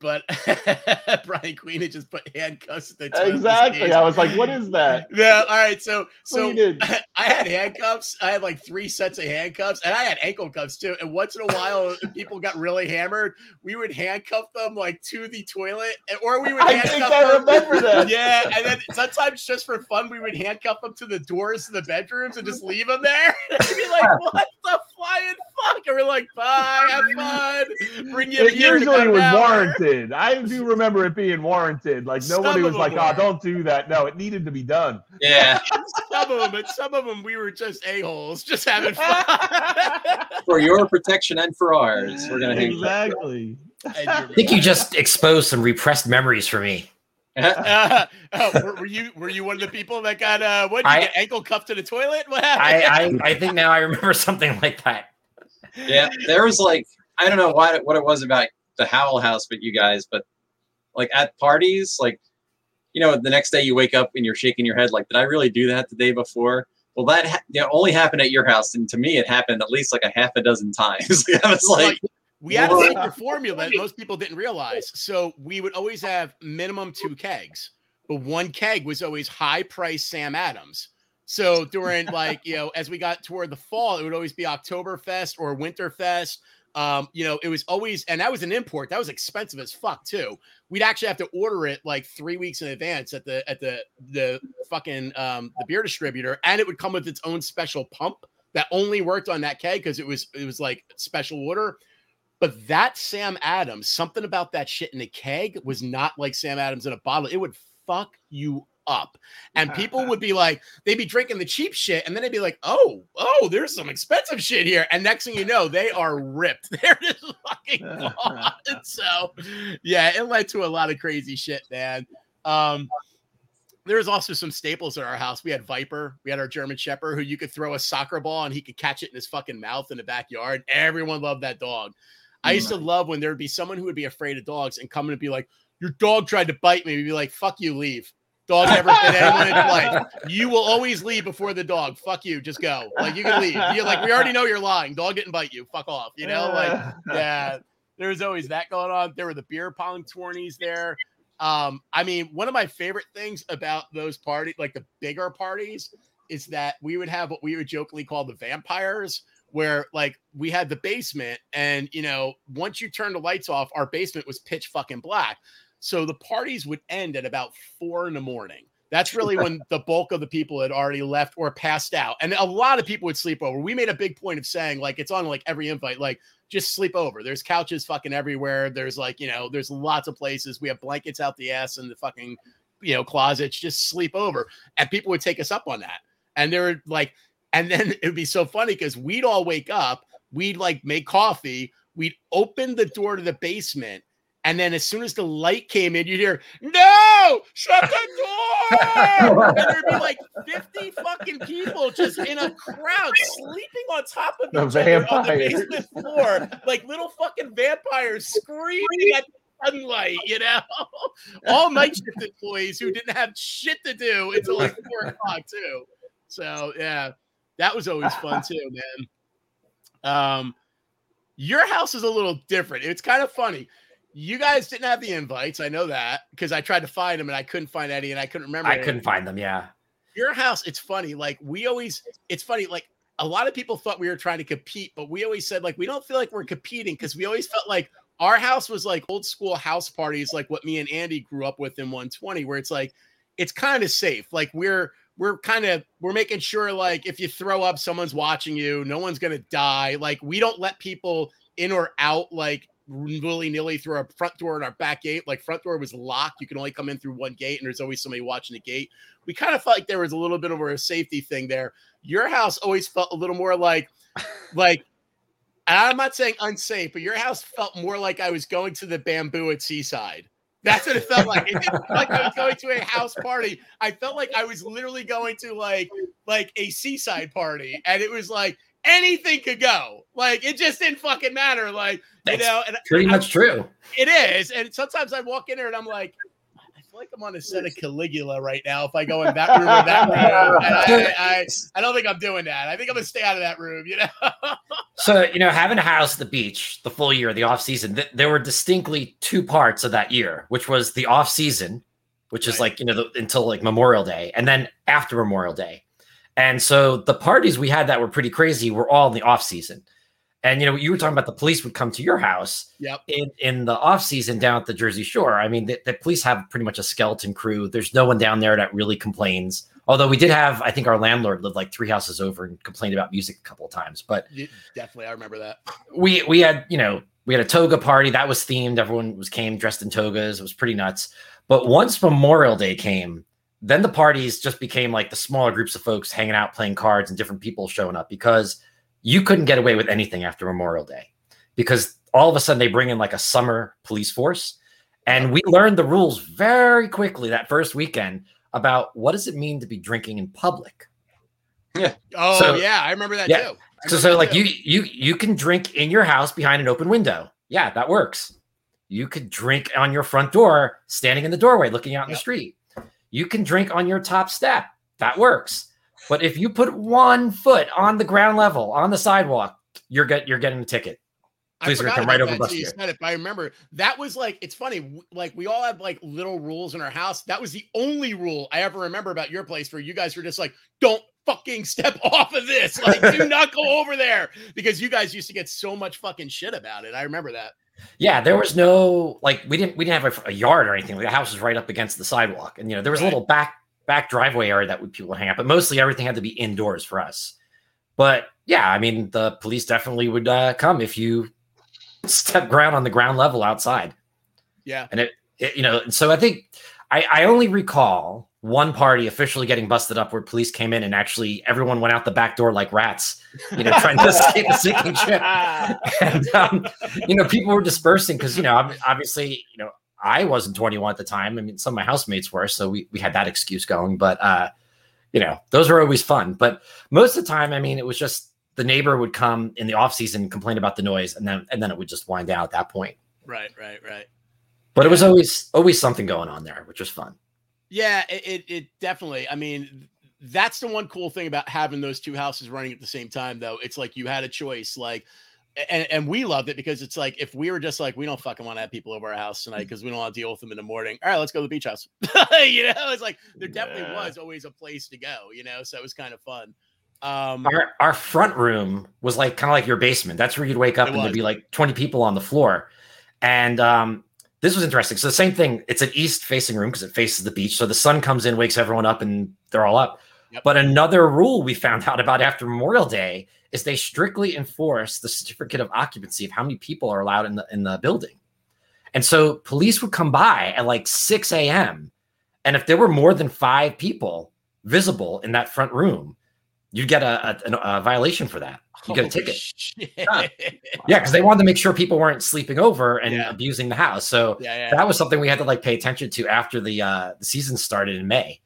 but [LAUGHS] Brian Queen had just put handcuffs at the Exactly. I was like, what is that? [LAUGHS] Yeah, all right. So so? [LAUGHS] I had handcuffs. I had like three sets of handcuffs, and I had ankle cuffs too. And once in a while, people got really hammered, we would handcuff them like to the toilet, or we would I handcuff think I them. remember that. Yeah, and then sometimes just for fun, we would handcuff them to the doors to the bedrooms and just leave them there. And be like, "What the flying fuck?" And we're like, "Bye, have [LAUGHS] fun. Bring you It beer usually was hour." warranted. I do remember it being warranted. Like Some nobody was like, were. "Oh, don't do that." No, it needed to be done. Yeah, [LAUGHS] Some of them, but some of them, we were just a holes, just having fun. [LAUGHS] for your protection and for ours, we're gonna hang. exactly. I think you just exposed some repressed memories for me. Uh, oh, were, were you were you one of the people that got uh what did you I- get ankle cuffed to the toilet? What happened? I, I, I think now I remember something like that. Yeah, there was like I don't know what what it was about the Howell House, but you guys, but like at parties, like you know, the next day you wake up and you're shaking your head, like, did I really do that the day before? Well, that ha- you know, only happened at your house, and to me, it happened at least like a half a dozen times. [LAUGHS] I was like, we had a secret formula that most people didn't realize. So we would always have minimum two kegs, but one keg was always high price Sam Adams. So during like, you know, as we got toward the fall, it would always be Oktoberfest or Winterfest. Um, you know, it was always, and that was an import. That was expensive as fuck too. We'd actually have to order it like three weeks in advance at the at the the fucking um the beer distributor, and it would come with its own special pump that only worked on that keg because it was it was like special order. But that Sam Adams, something about that shit in a keg was not like Sam Adams in a bottle. It would fuck you up. And people would [LAUGHS] be like, they'd be drinking the cheap shit, and then they'd be like, oh, oh, there's some expensive shit here. And next thing you know, they are ripped. [LAUGHS] They're just fucking [LAUGHS] gone. So yeah, it led to a lot of crazy shit, man. Um there's also some staples at our house. We had Viper, we had our German Shepherd, who you could throw a soccer ball and he could catch it in his fucking mouth in the backyard. Everyone loved that dog. I used to love when there would be someone who would be afraid of dogs and come in and be like, Your dog tried to bite me. We'd be like, Fuck you, leave. Dog [LAUGHS] never bit anyone in life. You will always leave before the dog. Fuck you. Just go. Like, you can leave. You're like, We already know you're lying. Dog didn't bite you. Fuck off. You know, like, [LAUGHS] yeah, there was always that going on. There were the beer pong tourneys there. Um, I mean, one of my favorite things about those parties, like the bigger parties, is that we would have what we would jokingly call the vampires, where like we had the basement, and you know, once you turn the lights off, our basement was pitch fucking black. So the parties would end at about four in the morning. That's [LAUGHS] really when the bulk of the people had already left or passed out. And a lot of people would sleep over. We made a big point of saying, like, it's on like every invite, like, just sleep over. There's couches fucking everywhere. There's like, you know, there's lots of places. We have blankets out the ass in the fucking, you know, closets. Just sleep over. And people would take us up on that. And they were like, and then [LAUGHS] it would be so funny because we'd all wake up, we'd like make coffee, we'd open the door to the basement. And then as soon as the light came in, you'd hear, no, shut the door. and there'd be like 50 fucking people just in a crowd sleeping on top of The on the basement floor, like little fucking vampires screaming at the sunlight, you know? All night shift employees who didn't have shit to do until like four o'clock, too. So, yeah, that was always fun, too, man. Um, your house is a little different. It's kind of funny. You guys didn't have the invites. I know that because I tried to find them and I couldn't find any and I couldn't remember. I any. couldn't find them. Yeah. Your house, it's funny. Like we always, it's funny. Like a lot of people thought we were trying to compete, but we always said like we don't feel like we're competing because we always felt like our house was like old school house parties, like what me and Andy grew up with in 120, where it's like it's kind of safe. Like we're we're kind of we're making sure like if you throw up, someone's watching you, no one's gonna die. Like we don't let people in or out like willy nilly through our front door and our back gate. Like front door was locked. You can only come in through one gate, and there's always somebody watching the gate. We kind of felt like there was a little bit of a safety thing there. Your house always felt a little more like, [LAUGHS] like, and I'm not saying unsafe, but your house felt more like I was going to the bamboo at Seaside. That's what it felt like. It didn't feel like I was going to a house party. I felt like I was literally going to like like a seaside party, and it was like anything could go. Like it just didn't fucking matter. Like you That's know, and Pretty I- much true. it is. And sometimes I walk in there and I'm like, I feel like I'm on a set of Caligula right now. If I go in that room or that [LAUGHS] room, and I, I, I, I don't think I'm doing that. I think I'm gonna stay out of that room. You know? [LAUGHS] so you know, having a house at the beach the full year, the off season, th- there were distinctly two parts of that year, which was the off season, which is Right. like you know the, until like Memorial Day, and then after Memorial Day. And so the parties we had that were pretty crazy were all in the off season. And you know, you were talking about the police would come to your house Yep. in in the off season down at the Jersey Shore. I mean, the, the police have pretty much a skeleton crew. There's no one down there that really complains. Although we did have, I think our landlord lived like three houses over and complained about music a couple of times. But You- definitely, I remember that. we we had you know we had a toga party that was themed. Everyone was came dressed in togas. It was pretty nuts. But once Memorial Day came, then the parties just became like the smaller groups of folks hanging out, playing cards, and different people showing up because you couldn't get away with anything after Memorial Day because all of a sudden they bring in like a summer police force, and we learned the rules very quickly that first weekend about what does it mean to be drinking in public. Yeah. Oh So- yeah, I remember that Yeah. too. I So, so like too. you you you can drink in your house behind an open window. Yeah, that works. You could drink on your front door, standing in the doorway, looking out in the street. You can drink on your top step. That works. But if you put one foot on the ground level on the sidewalk, you're get you're getting a ticket. I Please, come right over bus you here. said it, but I remember that was like it's funny. Like we all have like little rules in our house. That was the only rule I ever remember about your place where you guys were just like, "Don't fucking step [LAUGHS] off of this. Like, do not go over there," because you guys used to get so much fucking shit about it. I remember that. Yeah, there was no like we didn't we didn't have a, a yard or anything. The house was right up against the sidewalk, and you know there was a little back back driveway area that people would hang out, but mostly everything had to be indoors for us. But yeah, I mean the police definitely would uh, come if you [LAUGHS] step ground on the ground level outside. Yeah. And it, it you know, and so I think I, I only recall one party officially getting busted up where police came in and actually everyone went out the back door like rats, you know, trying to escape the sinking ship [LAUGHS] and um, you know people were dispersing because you know obviously you know i wasn't 21 at the time. I mean some of my housemates were so we, we had that excuse going but uh you know those were always fun. But most of the time i mean it was just the neighbor would come in the off season and complain about the noise and then and then it would just wind down at that point. Right, right, right. but it was always always something going on there which was fun Yeah, it, it, it definitely. I mean, that's the one cool thing about having those two houses running at the same time, though. It's like you had a choice, like, and, and we loved it because it's like if we were just like we don't fucking want to have people over our house tonight because we don't want to deal with them in the morning. All right, let's go to the beach house. [LAUGHS] you know, it's like there definitely Yeah. was always a place to go. You know, so it was kind of fun. Um, our our front room was like kind of like your basement. That's where you'd wake up and there'd be like 20 people on the floor. And um, this was interesting. So the same thing, it's an east facing room because it faces the beach. So the sun comes in, wakes everyone up, and they're all up. Yep. But another rule we found [LAUGHS] out about after Memorial Day is they strictly enforce the certificate of occupancy of how many people are allowed in the in the building. And so police would come by at like 6 a.m. And if there were more than five people visible in that front room, you'd get a, a, a violation for that. You get a ticket. Yeah, because they wanted to make sure people weren't sleeping over and Yeah. abusing the house. So yeah, that was something we had to like pay attention to after the uh the season started in May.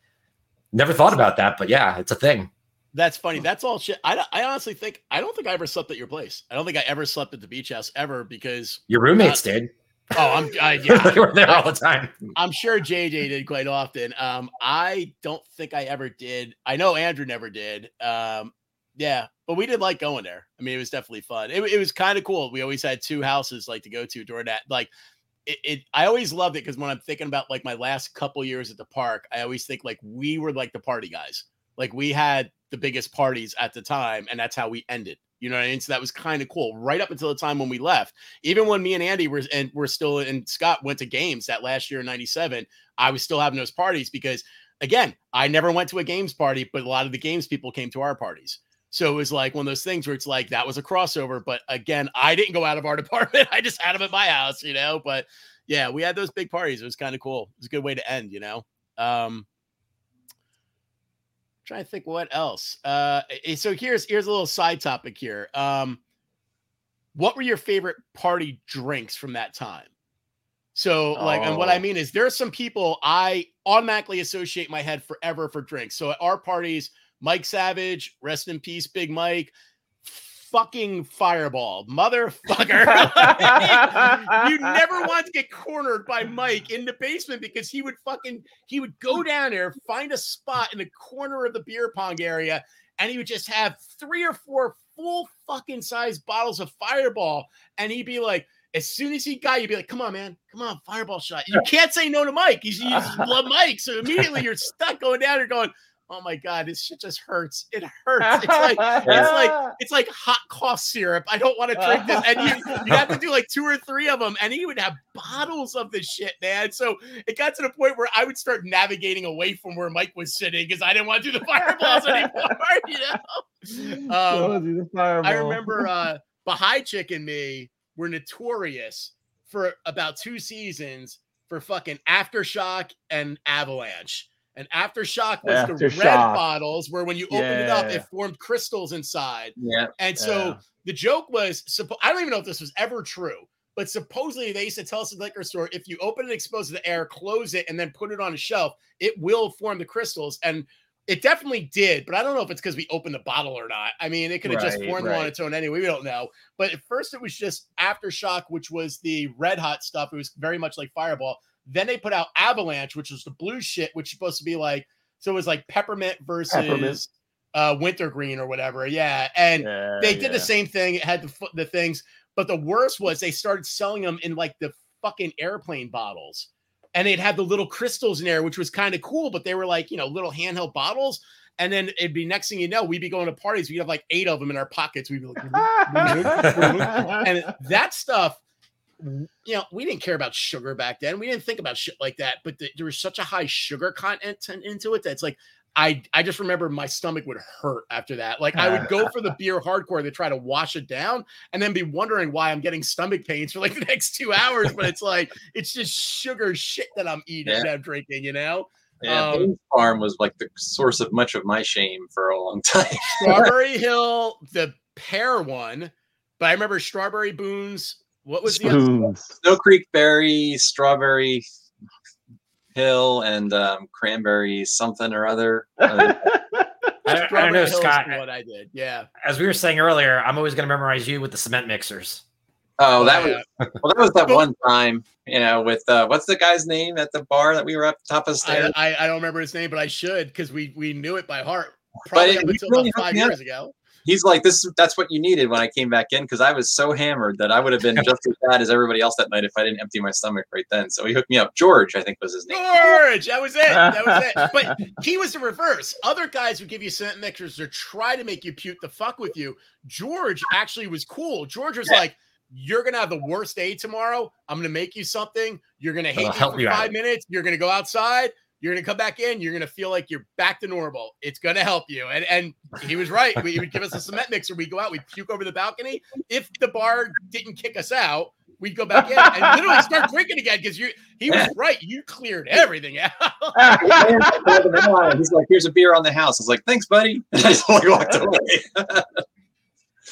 Never thought about that, but yeah, it's a thing. That's funny. That's all shit. I, I honestly think I don't think I ever slept at your place. I don't think I ever slept at the beach house ever because Your roommates did. oh I'm I, [LAUGHS] yeah they were there all the time. I'm sure JJ did quite often. Um, I don't think I ever did. I know Andrew never did. Um, yeah, but we did like going there. I mean, it was definitely fun. It, it was kind of cool. We always had two houses like to go to during that. Like, it, it I always loved it because when I'm thinking about like my last couple years at the park, I always think like we were like the party guys. Like we had the biggest parties at the time, and that's how we ended. You know what I mean? So that was kind of cool. Right up until the time when we left, even when me and Andy were and we're still and Scott went to games that last year in '97, I was still having those parties because again, I never went to a games party, but a lot of the games people came to our parties. So it was like one of those things where it's like that was a crossover. But again, I didn't go out of our [LAUGHS] department. I just had them at my house, you know. But yeah, we had those big parties. It was kind of cool. It was a good way to end, you know. Um trying to think what else. Uh eh, so here's here's a little side topic here. Um what were your favorite party drinks from that time? So, like, and what I Oh. mean is, there are some people I automatically associate my head forever for drinks. So, at our parties, Mike Savage, rest in peace, Big Mike, fucking fireball, motherfucker. [LAUGHS] [LAUGHS] you never want to get cornered by Mike in the basement because he would fucking he would go down there, find a spot in the corner of the beer pong area, and he would just have three or four full fucking size bottles of Fireball, and he'd be like, as soon as he got, you'd be like, "Come on, man, come on, Fireball shot." You can't say no to Mike. He's you love Mike, so immediately you're stuck going down. You're going, "Oh my god, this shit just hurts. It hurts. It's like [LAUGHS] it's like it's like hot cough syrup. I don't want to drink this." And you you have to do like two or three of them, and he would have bottles of this shit, man. So it got to the point where I would start navigating away from where Mike was sitting because I didn't want to do the fireballs anymore. [LAUGHS] You know. Um, I remember uh Baha'i Chick and me were notorious for about two seasons for fucking aftershock and avalanche. And aftershock was the red bottles where when you opened it up, it formed crystals inside. Yeah. And so Yeah. the joke was, suppo- I don't even know if this was ever true, but supposedly they used to tell us at the liquor store if you open it, expose it to the air, close it, and then put it on a shelf, it will form the crystals. And it definitely did, but I don't know if it's because we opened the bottle or not. I mean, it could have just Right, formed on its own anyway. We don't know. But at first, it was just Aftershock, which was the red hot stuff. It was very much like Fireball. Then they put out Avalanche, which was the blue shit, which is supposed to be like so it was like peppermint versus Peppermint. uh wintergreen or whatever. Yeah. And Yeah, they did yeah. the same thing. It had the the things, but the worst was they started selling them in like the fucking airplane bottles. And they'd have the little crystals in there, which was kind of cool, but they were like, you know, little handheld bottles. And then it'd be next thing you know, we'd be going to parties. We'd have like eight of them in our pockets. We'd be like, [LAUGHS] [LAUGHS] and that stuff, you know, we didn't care about sugar back then. We didn't think about shit like that. But the, there was such a high sugar content to- into it that's like, I I just remember my stomach would hurt after that. Like I would go for the [LAUGHS] beer hardcore to try to wash it down, and then be wondering why I'm getting stomach pains for like the next two hours. But it's like it's just sugar shit that I'm eating, Yeah. that I'm drinking. You know, Yeah, Um, Farm was like the source of much of my shame for a long [LAUGHS] time. Strawberry Hill, the pear one. But I remember Strawberry Boone's. What was the other? Snow Creek Berry, Strawberry Hill, and um, Cranberry something or other. Uh, [LAUGHS] I, I don't know, Hill Scott. What I did, yeah. As we were saying earlier, I'm always going to memorize you with the cement mixers. oh, that Yeah. was well. That was that one time, you know, with uh, what's the guy's name at the bar that we were up top of the I, stairs? I I don't remember his name, but I should because we we knew it by heart. Probably it- up until really about five me up. years ago. He's like, this. That's what you needed when I came back in because I was so hammered that I would have been [LAUGHS] just as bad as everybody else that night if I didn't empty my stomach right then. So he hooked me up. George, I think was his name. George, that was it. That was it. But [LAUGHS] he was the reverse. Other guys would give you cement mixers to try to make you puke the fuck with you. George actually was cool. George was Yeah. like, "You're gonna have the worst day tomorrow. I'm gonna make you something. You're gonna hate I'll me help for you out." five minutes. You're gonna go outside." You're gonna come back in. You're gonna feel like you're back to normal. It's gonna help you, and and he was right. We, he would give us a cement mixer. We go out. We puke over the balcony. If the bar didn't kick us out, we'd go back in and literally start drinking again because you. He was [LAUGHS] right. You cleared everything out. [LAUGHS] He's like, here's a beer on the house. I was like, thanks, buddy. And I just like walked away.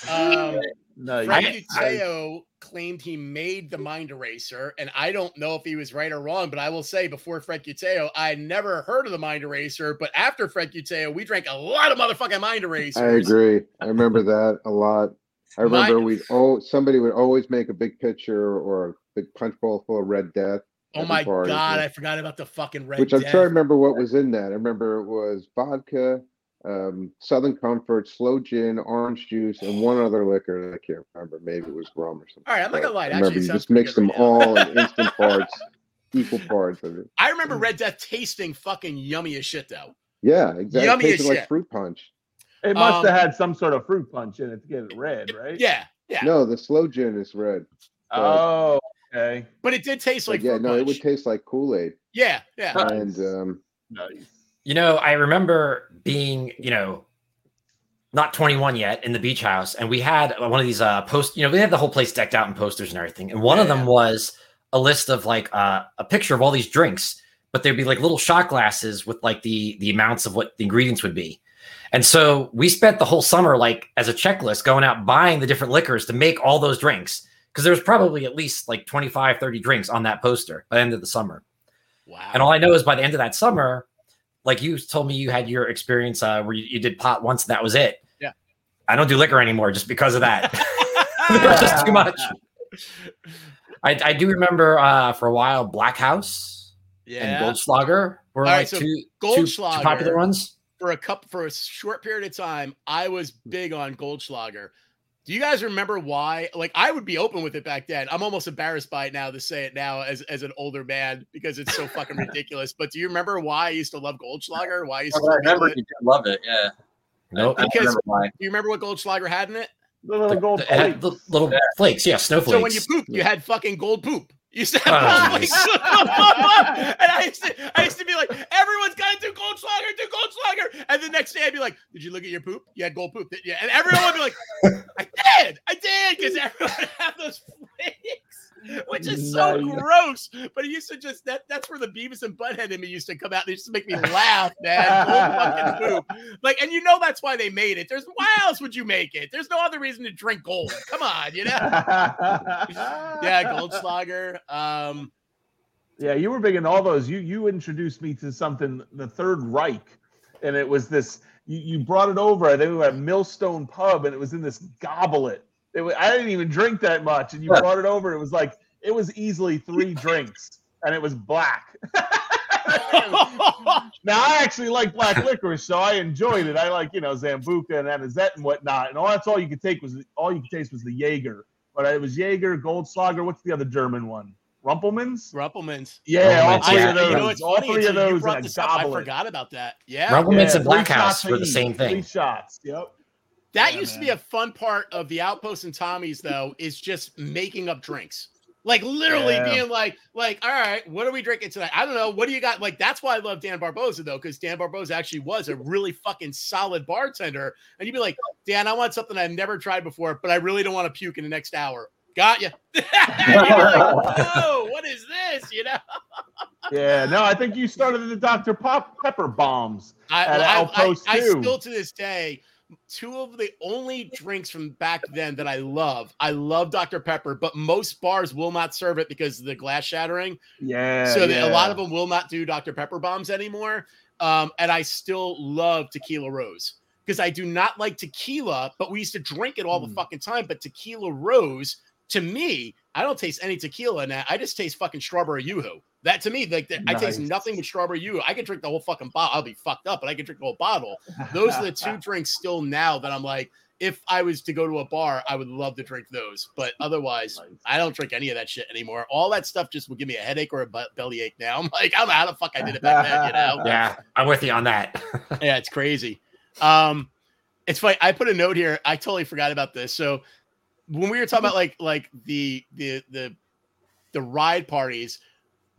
Um, nice. Frank Uteo claimed he made the mind eraser, and I don't know if he was right or wrong, but I will say before Frank Uteo, I never heard of the mind eraser, but after Frank Uteo, we drank a lot of motherfucking mind erasers. I agree. I remember that a lot. I My- remember we oh somebody would always make a big picture or a big punch bowl full of Red Death, Oh my bar, god. I forgot about the fucking red. which I'm Death. trying to remember what was in that. I remember it was vodka, um, Southern Comfort, slow gin, orange juice, and one other liquor that I can't remember. Maybe it was rum or something. All right, I'm not but gonna lie, it I remember actually you sounds just mix them right all in [LAUGHS] instant parts, equal parts of it. I remember Red Death tasting fucking yummy as shit though. Yeah, exactly. Yummy It as tasted like shit. fruit punch. It must Um, have had some sort of fruit punch in it to get it red, right? Yeah, yeah, No, the slow gin is red. Oh, okay. but it did taste like Like, yeah, fruit no, it would taste like Kool Aid. yeah, yeah. And um, Nice. You know, I remember being, you know, not 21 yet in the beach house, and we had one of these uh post, you know, we had the whole place decked out in posters and everything. And one of them was a list of like uh, a picture of all these drinks, but there'd be like little shot glasses with like the the amounts of what the ingredients would be. And so we spent the whole summer like as a checklist going out buying the different liquors to make all those drinks because there was probably at least like 25 30 drinks on that poster by the end of the summer. Wow. And all I know is by the end of that summer, like you told me you had your experience uh, where you, you did pot once and that was it. Yeah. I don't do liquor anymore just because of that. [LAUGHS] it was just too much. I, I do remember uh, for a while Black Haus and yeah. Goldschlager were All right, like so two, two, two popular ones. for a couple for a short period of time, I was big on Goldschlager. Do you guys remember why? Like, I would be open with it back then. I'm almost embarrassed by it now to say it now as, as an older man because it's so fucking [LAUGHS] ridiculous. But do you remember why I used to love Goldschlager? Why I used to I remember you did love it. Yeah. Nope. I, I Because- Do you remember what Goldschlager had in it? The little The- gold it had plate. the little Yeah. flakes, yeah, snowflakes. So when you poop, you had fucking gold poop. You said, Oh, like, [LAUGHS] and I used to, I used to be like, everyone's got to do Goldschlager, do Goldschlager, and the next day I'd be like, did you look at your poop? You had gold poop, didn't you? And everyone would be like, I did, I did, because everyone had those [LAUGHS] which is so Nice. gross. But he used to just that that's where the Beavis and Butthead in me used to come out. They used to make me laugh, man. Fucking [LAUGHS] poop. Like, and you know that's why they made it. There's why else would you make it? There's no other reason to drink gold. Come on, you know. [LAUGHS] yeah, Goldschlager. Um, Yeah, you were big in all those. You you introduced me to something, the Third Reich, and it was this. You, you brought it over. I think we were at Millstone Pub, and it was in this goblet. It was, I didn't even drink that much, and you brought it over. It was like it was easily three drinks, and it was black. [LAUGHS] Now I actually like black licorice, so I enjoyed it. I like you know Sambuca and Anisette and whatnot, and all that's all you could take was all you could taste was the Jaeger. But it was Jaeger, Goldschlager. What's the other German one? Rumple Minze. Rumpelmans. Yeah, all three yeah. of those. You know, it's all funny. three of those in brought a this up, I forgot about that. Yeah, Rumple Minze and Black Haus were the each, same Three thing. shots. Yep. that Yeah, used to be a fun part of the Outpost and Tommy's, though, is just making up drinks. Like literally Yeah. being like, like, all right, what are we drinking tonight? I don't know. What do you got? Like, that's why I love Dan Barboza though, because Dan Barboza actually was a really fucking solid bartender. And you'd be like, Dan, I want something I've never tried before, but I really don't want to puke in the next hour. Got [LAUGHS] you. like, Whoa, [LAUGHS] what is this? You know, [LAUGHS] Yeah. No, I think you started the Dr. Pop Pepper bombs. I, At I, I, Outpost I too. still to this day, two of the only drinks from back then that I love. I love Dr. Pepper, but most bars will not serve it because of the glass shattering. Yeah. so yeah. a lot of them will not do Dr. Pepper bombs anymore. Um, and I still love Tequila Rose because I do not like tequila, but we used to drink it all the Mm. fucking time. But Tequila Rose, to me, I don't taste any tequila in that. I just taste fucking strawberry yoo-hoo. That to me, like that, I taste nothing but strawberry you. I could drink the whole fucking bottle. I'll be fucked up, but I could drink the whole bottle. Those are the two [LAUGHS] drinks still now that I'm like, if I was to go to a bar, I would love to drink those. But otherwise, Nice. I don't drink any of that shit anymore. All that stuff just would give me a headache or a butt belly ache now. I'm like, I don't know how the fuck I did it back then, you know? Yeah, I'm with you on that. [LAUGHS] yeah, it's crazy. Um, it's funny. I put a note here. I totally forgot about this. So when we were talking about like like the the the the ride parties,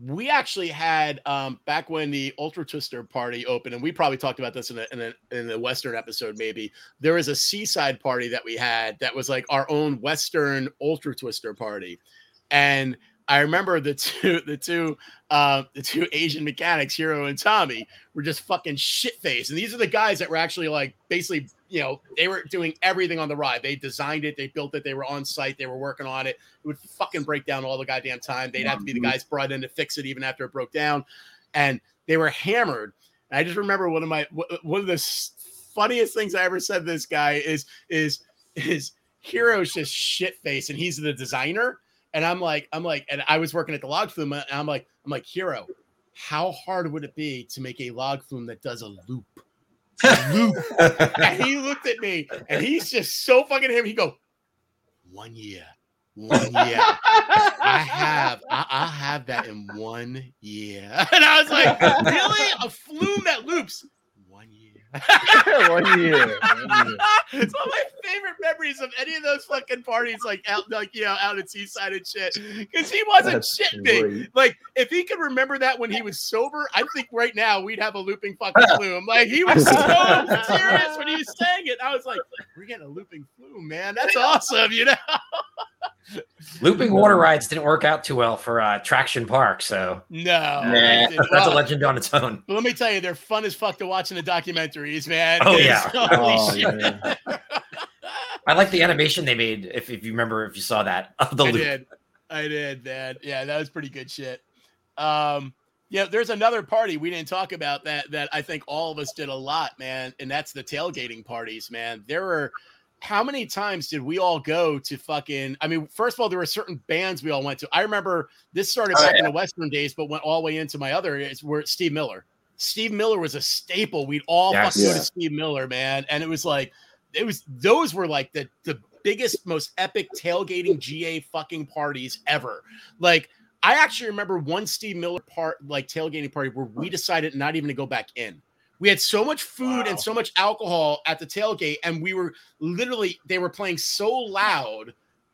we actually had um back when the Ultra Twister party opened, and we probably talked about this in a, in in the Western episode. Maybe there was a seaside party that we had that was like our own Western Ultra Twister party, and I remember the two the two uh, the two Asian mechanics, Hero and Tommy, were just fucking shit faced. And these are the guys that were actually like basically, you know, they were doing everything on the ride. They designed it, they built it, they were on site, they were working on it. It would fucking break down all the goddamn time. They'd have to be the mm-hmm. guys brought in to fix it even after it broke down. And they were hammered. And I just remember one of my one of the funniest things I ever said to this guy is is is Hero's just shit face and he's the designer. And I'm like, I'm like, and I was working at the log flume, and I'm like, I'm like, Hero, how hard would it be to make a log flume that does a loop? Loop. and he looked at me, and he's just so fucking him. He go, one year, one year. I have, I, I have that in one year. [LAUGHS] And I was like, really, a flume that loops [LAUGHS] one year. One year. It's one of my favorite memories of any of those fucking parties, like out, like you know, out at Seaside and shit. Because he wasn't That's shitting me. Like, if he could remember that when he was sober, I think right now we'd have a looping fucking [LAUGHS] flume. Like, he was so [LAUGHS] serious when he was saying it. I was like, we're getting a looping flume, man. That's awesome, you know? Looping [LAUGHS] water rides didn't work out too well for uh, Traction Park, so No. Nah. that's a legend on its own. But let me tell you, they're fun as fuck to watch in the documentaries, man. Oh, It's- [LAUGHS] yeah. Holy Oh, shit. yeah. I like the animation they made. If, if you remember, if you saw that of the I loop. did. I did, man. Yeah, that was pretty good shit. Um, yeah, there's another party we didn't talk about that that I think all of us did a lot, man, and that's the tailgating parties, man. There were how many times did we all go to fucking I mean, first of all, there were certain bands we all went to. I remember this started Oh, back in the Western days, but went all the way into my other areas where Steve Miller. Steve Miller was a staple. We'd all Yes. fucking go Yeah. to Steve Miller, man. And it was like, it was those were like the the biggest, most epic tailgating GA fucking parties ever. Like, I actually remember one Steve Miller part, like tailgating party, where we decided not even to go back in. We had so much food Wow. and so much alcohol at the tailgate, and we were literally they were playing so loud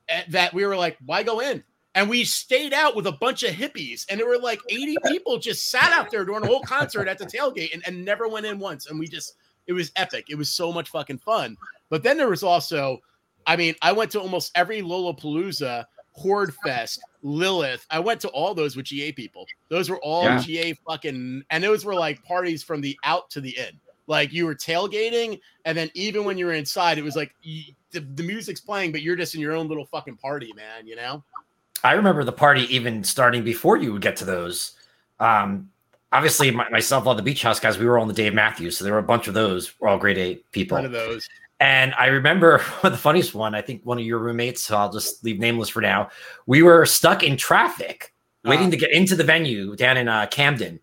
eh, that we were like, "Why go in?" And we stayed out with a bunch of hippies, and there were like 80 [LAUGHS] people just sat out there during the whole concert at the tailgate and, and never went in once. And we just, it was epic. It was so much fucking fun. But then there was also, I mean, I went to almost every Lollapalooza, Horde Fest, Lilith. I went to all those with GA people. Those were all Yeah. GA fucking, and those were like parties from the out to the in. Like you were tailgating, and then even when you were inside, it was like you, the, the music's playing, but you're just in your own little fucking party, man. You know? I remember the party even starting before you would get to those. Um, obviously, my, myself, all the Beach House guys, we were all in the Dave Matthews, so there were a bunch of those. We're all grade eight people. One of those. And I remember [LAUGHS] the funniest one. I think one of your roommates, so I'll just leave nameless for now. We were stuck in traffic, waiting Ah. to get into the venue down in uh, Camden,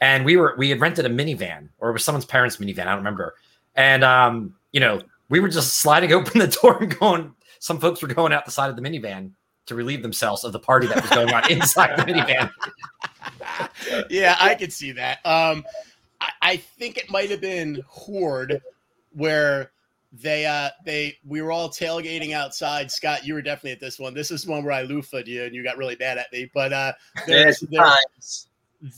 and we were we had rented a minivan, or it was someone's parents' minivan. I don't remember. And um, you know, we were just sliding [LAUGHS] open the door and going. Some folks were going out the side of the minivan to relieve themselves of the party that was going on [LAUGHS] inside the minivan. yeah, I could see that. Um, I, I think it might have been Horde, where they uh they we were all tailgating outside. Scott, you were definitely at this one. This is one where I loofed you and you got really bad at me. But uh, there, there,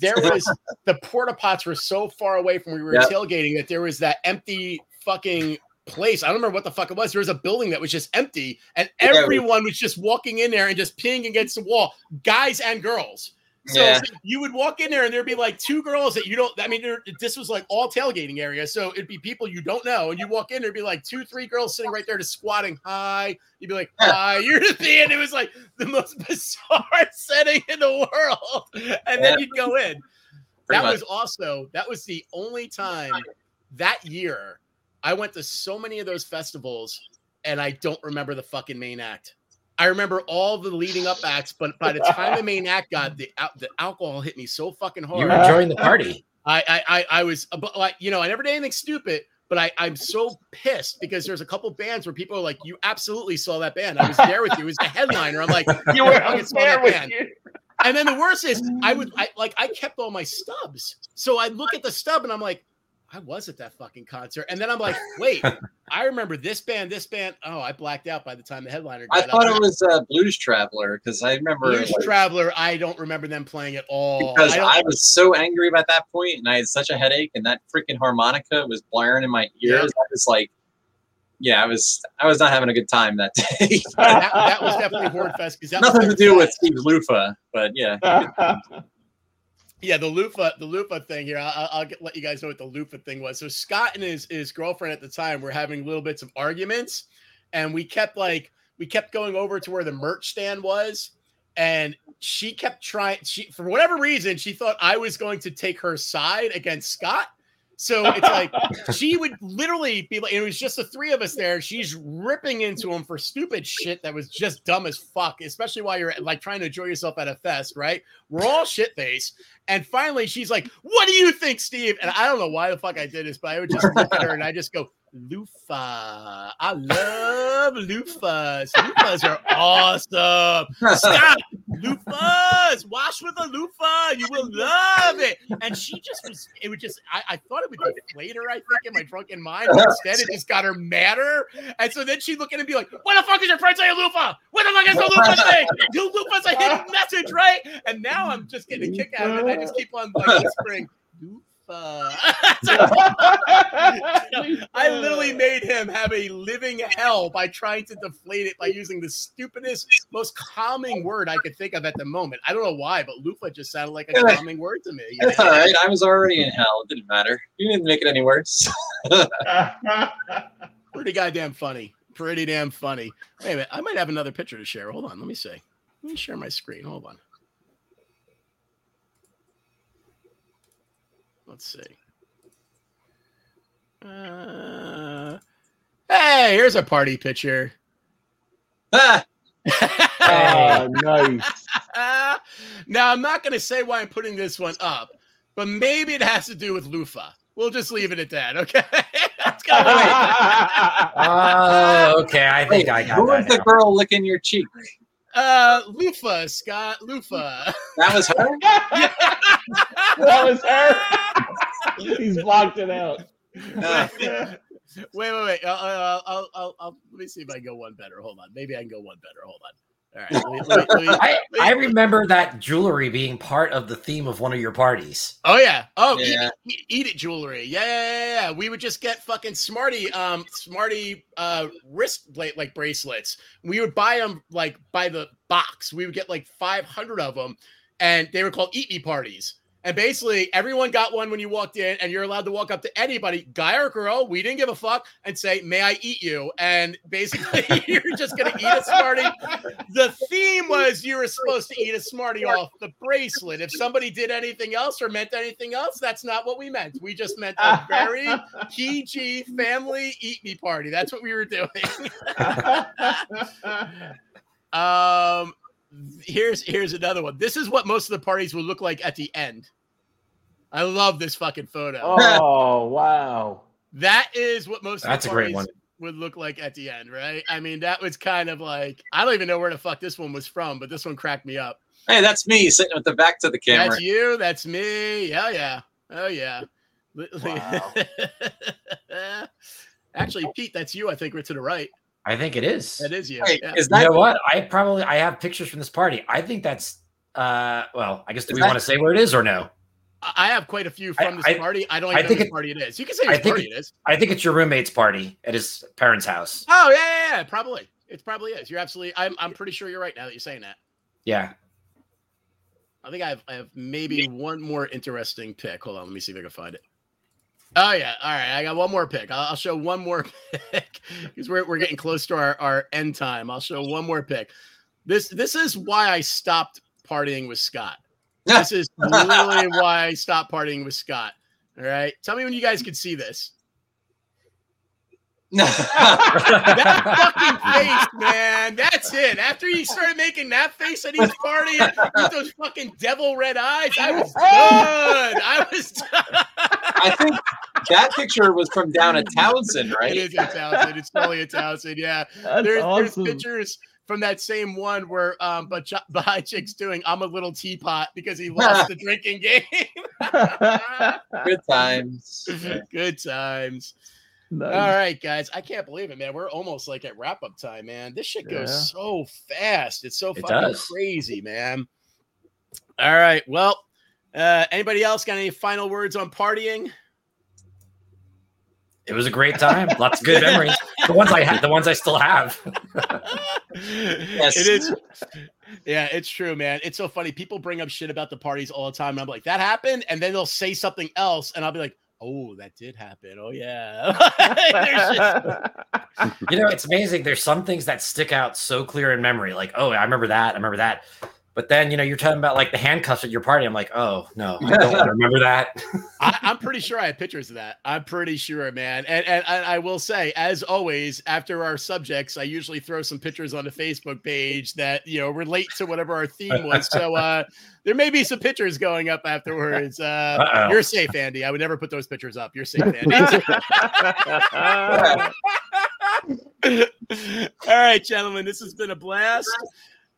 there [LAUGHS] was the porta pots were so far away from where we were Yep. tailgating that there was that empty fucking place. I don't remember what the fuck it was. There was a building that was just empty, and Yeah, it was- everyone was just walking in there and just peeing against the wall, guys and girls. So Yeah. you would walk in there and there'd be like two girls that you don't. I mean, this was like all tailgating area, so it'd be people you don't know, and you walk in, there'd be like two, three girls sitting right there, just squatting. Hi, you'd be like, hi. [LAUGHS] You're just being. It was like the most [LAUGHS] bizarre [LAUGHS] setting in the world, and then Yeah. you'd go in. Pretty that much. was also that was the only time that year I went to so many of those festivals, and I don't remember the fucking main act. I remember all the leading up acts, but by the time the main act got the the alcohol hit me so fucking hard. You were hard. enjoying the party. I I I, I was but like you know I never did anything stupid, but I I'm so pissed because there's a couple bands where people are like, you absolutely saw that band. I was there with you. It was the headliner. I'm like, [LAUGHS] You were I saw there that with band. you. And then the worst is I would I like I kept all my stubs. So I look at the stub and I'm like, I was at that fucking concert. And then I'm like, wait, [LAUGHS] I remember this band, this band. Oh, I blacked out by the time the headliner I thought up. it was uh, Blues Traveler because I remember Blues like, Traveler. I don't remember them playing at all. because I I, was so angry about that point and I had such a headache and that freaking harmonica was blaring in my ears. I was like, yeah, I was I was not having a good time that day. [LAUGHS] that, that was definitely Horde Fest because that was Nothing to do with. Steve Lufa, but yeah. [LAUGHS] Yeah, the loofah, the loofah thing here. I'll, I'll get, let you guys know what the loofah thing was. So Scott and his his girlfriend at the time were having little bits of arguments, and we kept like we kept going over to where the merch stand was, and she kept trying. She for whatever reason she thought I was going to take her side against Scott. So it's like she would literally be like, it was just the three of us there. She's ripping into him for stupid shit that was just dumb as fuck, especially while you're like trying to enjoy yourself at a fest, right? We're all shit faced. And finally, she's like, What do you think, Steve? And I don't know why the fuck I did this, but I would just look at her and I just go, Loofah. I love loofahs. Loofahs are awesome. Stop. Loofahs. Wash with a loofah. You will love it. And she just was, it would just, I, I thought it would deflate her, I think, in my drunken mind. But instead, it just got her madder. And so then she'd look at and be like, What the fuck is your friend saying, loofah? What the fuck is the loofah thing? You loofah's a hidden message, right? And now I'm just getting a kick out of it. I just keep on like whispering, loofah. Uh, [LAUGHS] I literally made him have a living hell by trying to deflate it by using the stupidest, most calming word I could think of at the moment. I don't know why, but loofah just sounded like a calming word to me. you know? all right. I was already in hell. It didn't matter. You didn't make it any worse. [LAUGHS] Pretty goddamn funny. Pretty damn funny. Wait a minute. I might have another picture to share. Hold on. Let me see. Let me share my screen. Hold on. Let's see. Uh, hey, here's a party picture. Ah, [LAUGHS] Ah, nice. [LAUGHS] now I'm not going to say why I'm putting this one up, but maybe it has to do with loofah. We'll just leave it at that. Okay. [LAUGHS] That's kind of Oh, okay. I think I got Who was the now. girl licking your cheek? Uh Lufa, Scott. Lufa. That was her. [LAUGHS] [LAUGHS] that was her. He's blocked it out. Uh, wait, wait, wait. I'll, I'll, I'll, I'll, I'll, let me see if I can go one better. Hold on. Maybe I can go one better. Hold on. All right. Let me, let me, let I, I remember that jewelry being part of the theme of one of your parties. Oh yeah. Oh, Yeah. Eat, eat, eat it jewelry. Yeah, yeah, yeah, yeah. We would just get fucking smarty, um, smarty, uh, wrist plate like bracelets. We would buy them like by the box. We would get like five hundred of them, and they were called eat me parties. And basically, everyone got one when you walked in, and you're allowed to walk up to anybody, guy or girl, we didn't give a fuck, and say, "May I eat you?" And basically, [LAUGHS] you're just gonna eat a smarty. The theme was you were supposed to eat a smarty off the bracelet. If somebody did anything else or meant anything else, that's not what we meant. We just meant a very PG family eat me party. That's what we were doing. [LAUGHS] um, here's here's another one. This is what most of the parties would look like at the end. I love this fucking photo. oh [LAUGHS] wow. That is what most That's of a great one. would look like at the end, right? I mean, that was kind of like I don't even know where the fuck this one was from, but this one cracked me up. hey, that's me sitting with the back to the camera. That's you. That's me. Yeah, yeah. Oh yeah. [LAUGHS] Wow. Actually, Pete, that's you. I think we're to the right. I think it is. It is you. Wait, Yeah. is You that know what? I probably I have pictures from this party. I think that's uh well, I guess do Is we that- want to say where it is or no? I I have quite a few from this I- party. I don't I even know think which it- party it is. You can say I which think party it is. I think it's your roommate's party at his parents' house. Oh yeah, yeah, yeah, probably. It probably is. You're absolutely. I'm. I'm pretty sure you're right now that you're saying that. Yeah. I think I have. I have maybe one more interesting pick. Hold on. Let me see if I can find it. Oh yeah. All right. I got one more pick. I'll, I'll show one more [LAUGHS] pick because we're we're getting close to our our end time. I'll show one more pick. This this is why I stopped partying with Scott. This is [LAUGHS] literally why I stopped partying with Scott. All right. Tell me when you guys can see this. That fucking [LAUGHS] face, man. That's it. After he started making that face at each party with those fucking devil red eyes, I was done. I was done. I think that picture was from down at Townsend, right? is a Townsend. It's totally a Townsend. Yeah. [LAUGHS] That's There's, awesome. there's pictures from that same one where um but Bahai Chick's doing I'm a little teapot because he lost [LAUGHS] the drinking game. Good times. Good times. Nice. All right, guys. I can't believe it, man. We're almost like at wrap up time, man. This shit goes Yeah. so fast. It's so It fucking does. crazy, man. All right. Well, uh, anybody else got any final words on partying? It was a great time. Lots of good [LAUGHS] memories. The ones I had, the ones I still have. Yes. It is. Yeah, it's true, man. It's so funny. People bring up shit about the parties all the time. And I'm like, that happened. And then they'll say something else. And I'll be like, oh, that did happen. Oh, yeah. [LAUGHS] Just- You know, it's amazing. There's some things that stick out so clear in memory. Like, oh, I remember that. I remember that. But then, you know, you're talking about like the handcuffs at your party. I'm like, oh no, I don't want [LAUGHS] to remember that. I, I'm pretty sure I have pictures of that. I'm pretty sure, man. And, and and I will say, as always, after our subjects, I usually throw some pictures on the Facebook page that you know relate to whatever our theme was. So uh, there may be some pictures going up afterwards. Uh, you're safe, Andy. I would never put those pictures up. You're safe, Andy. [LAUGHS] [LAUGHS] All right, gentlemen, this has been a blast.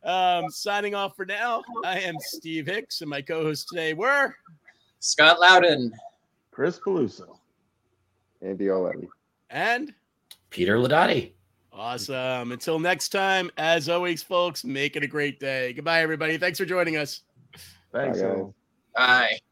Um, signing off for now. I am Steve Hicks, and my co-hosts today were. Scott Loudon. Chris Peluso. Andy Olevi. And Peter Ladotti. awesome. Until next time, as always, folks, make it a great day. Goodbye, everybody. Thanks for joining us. Thanks. Bye, Bye.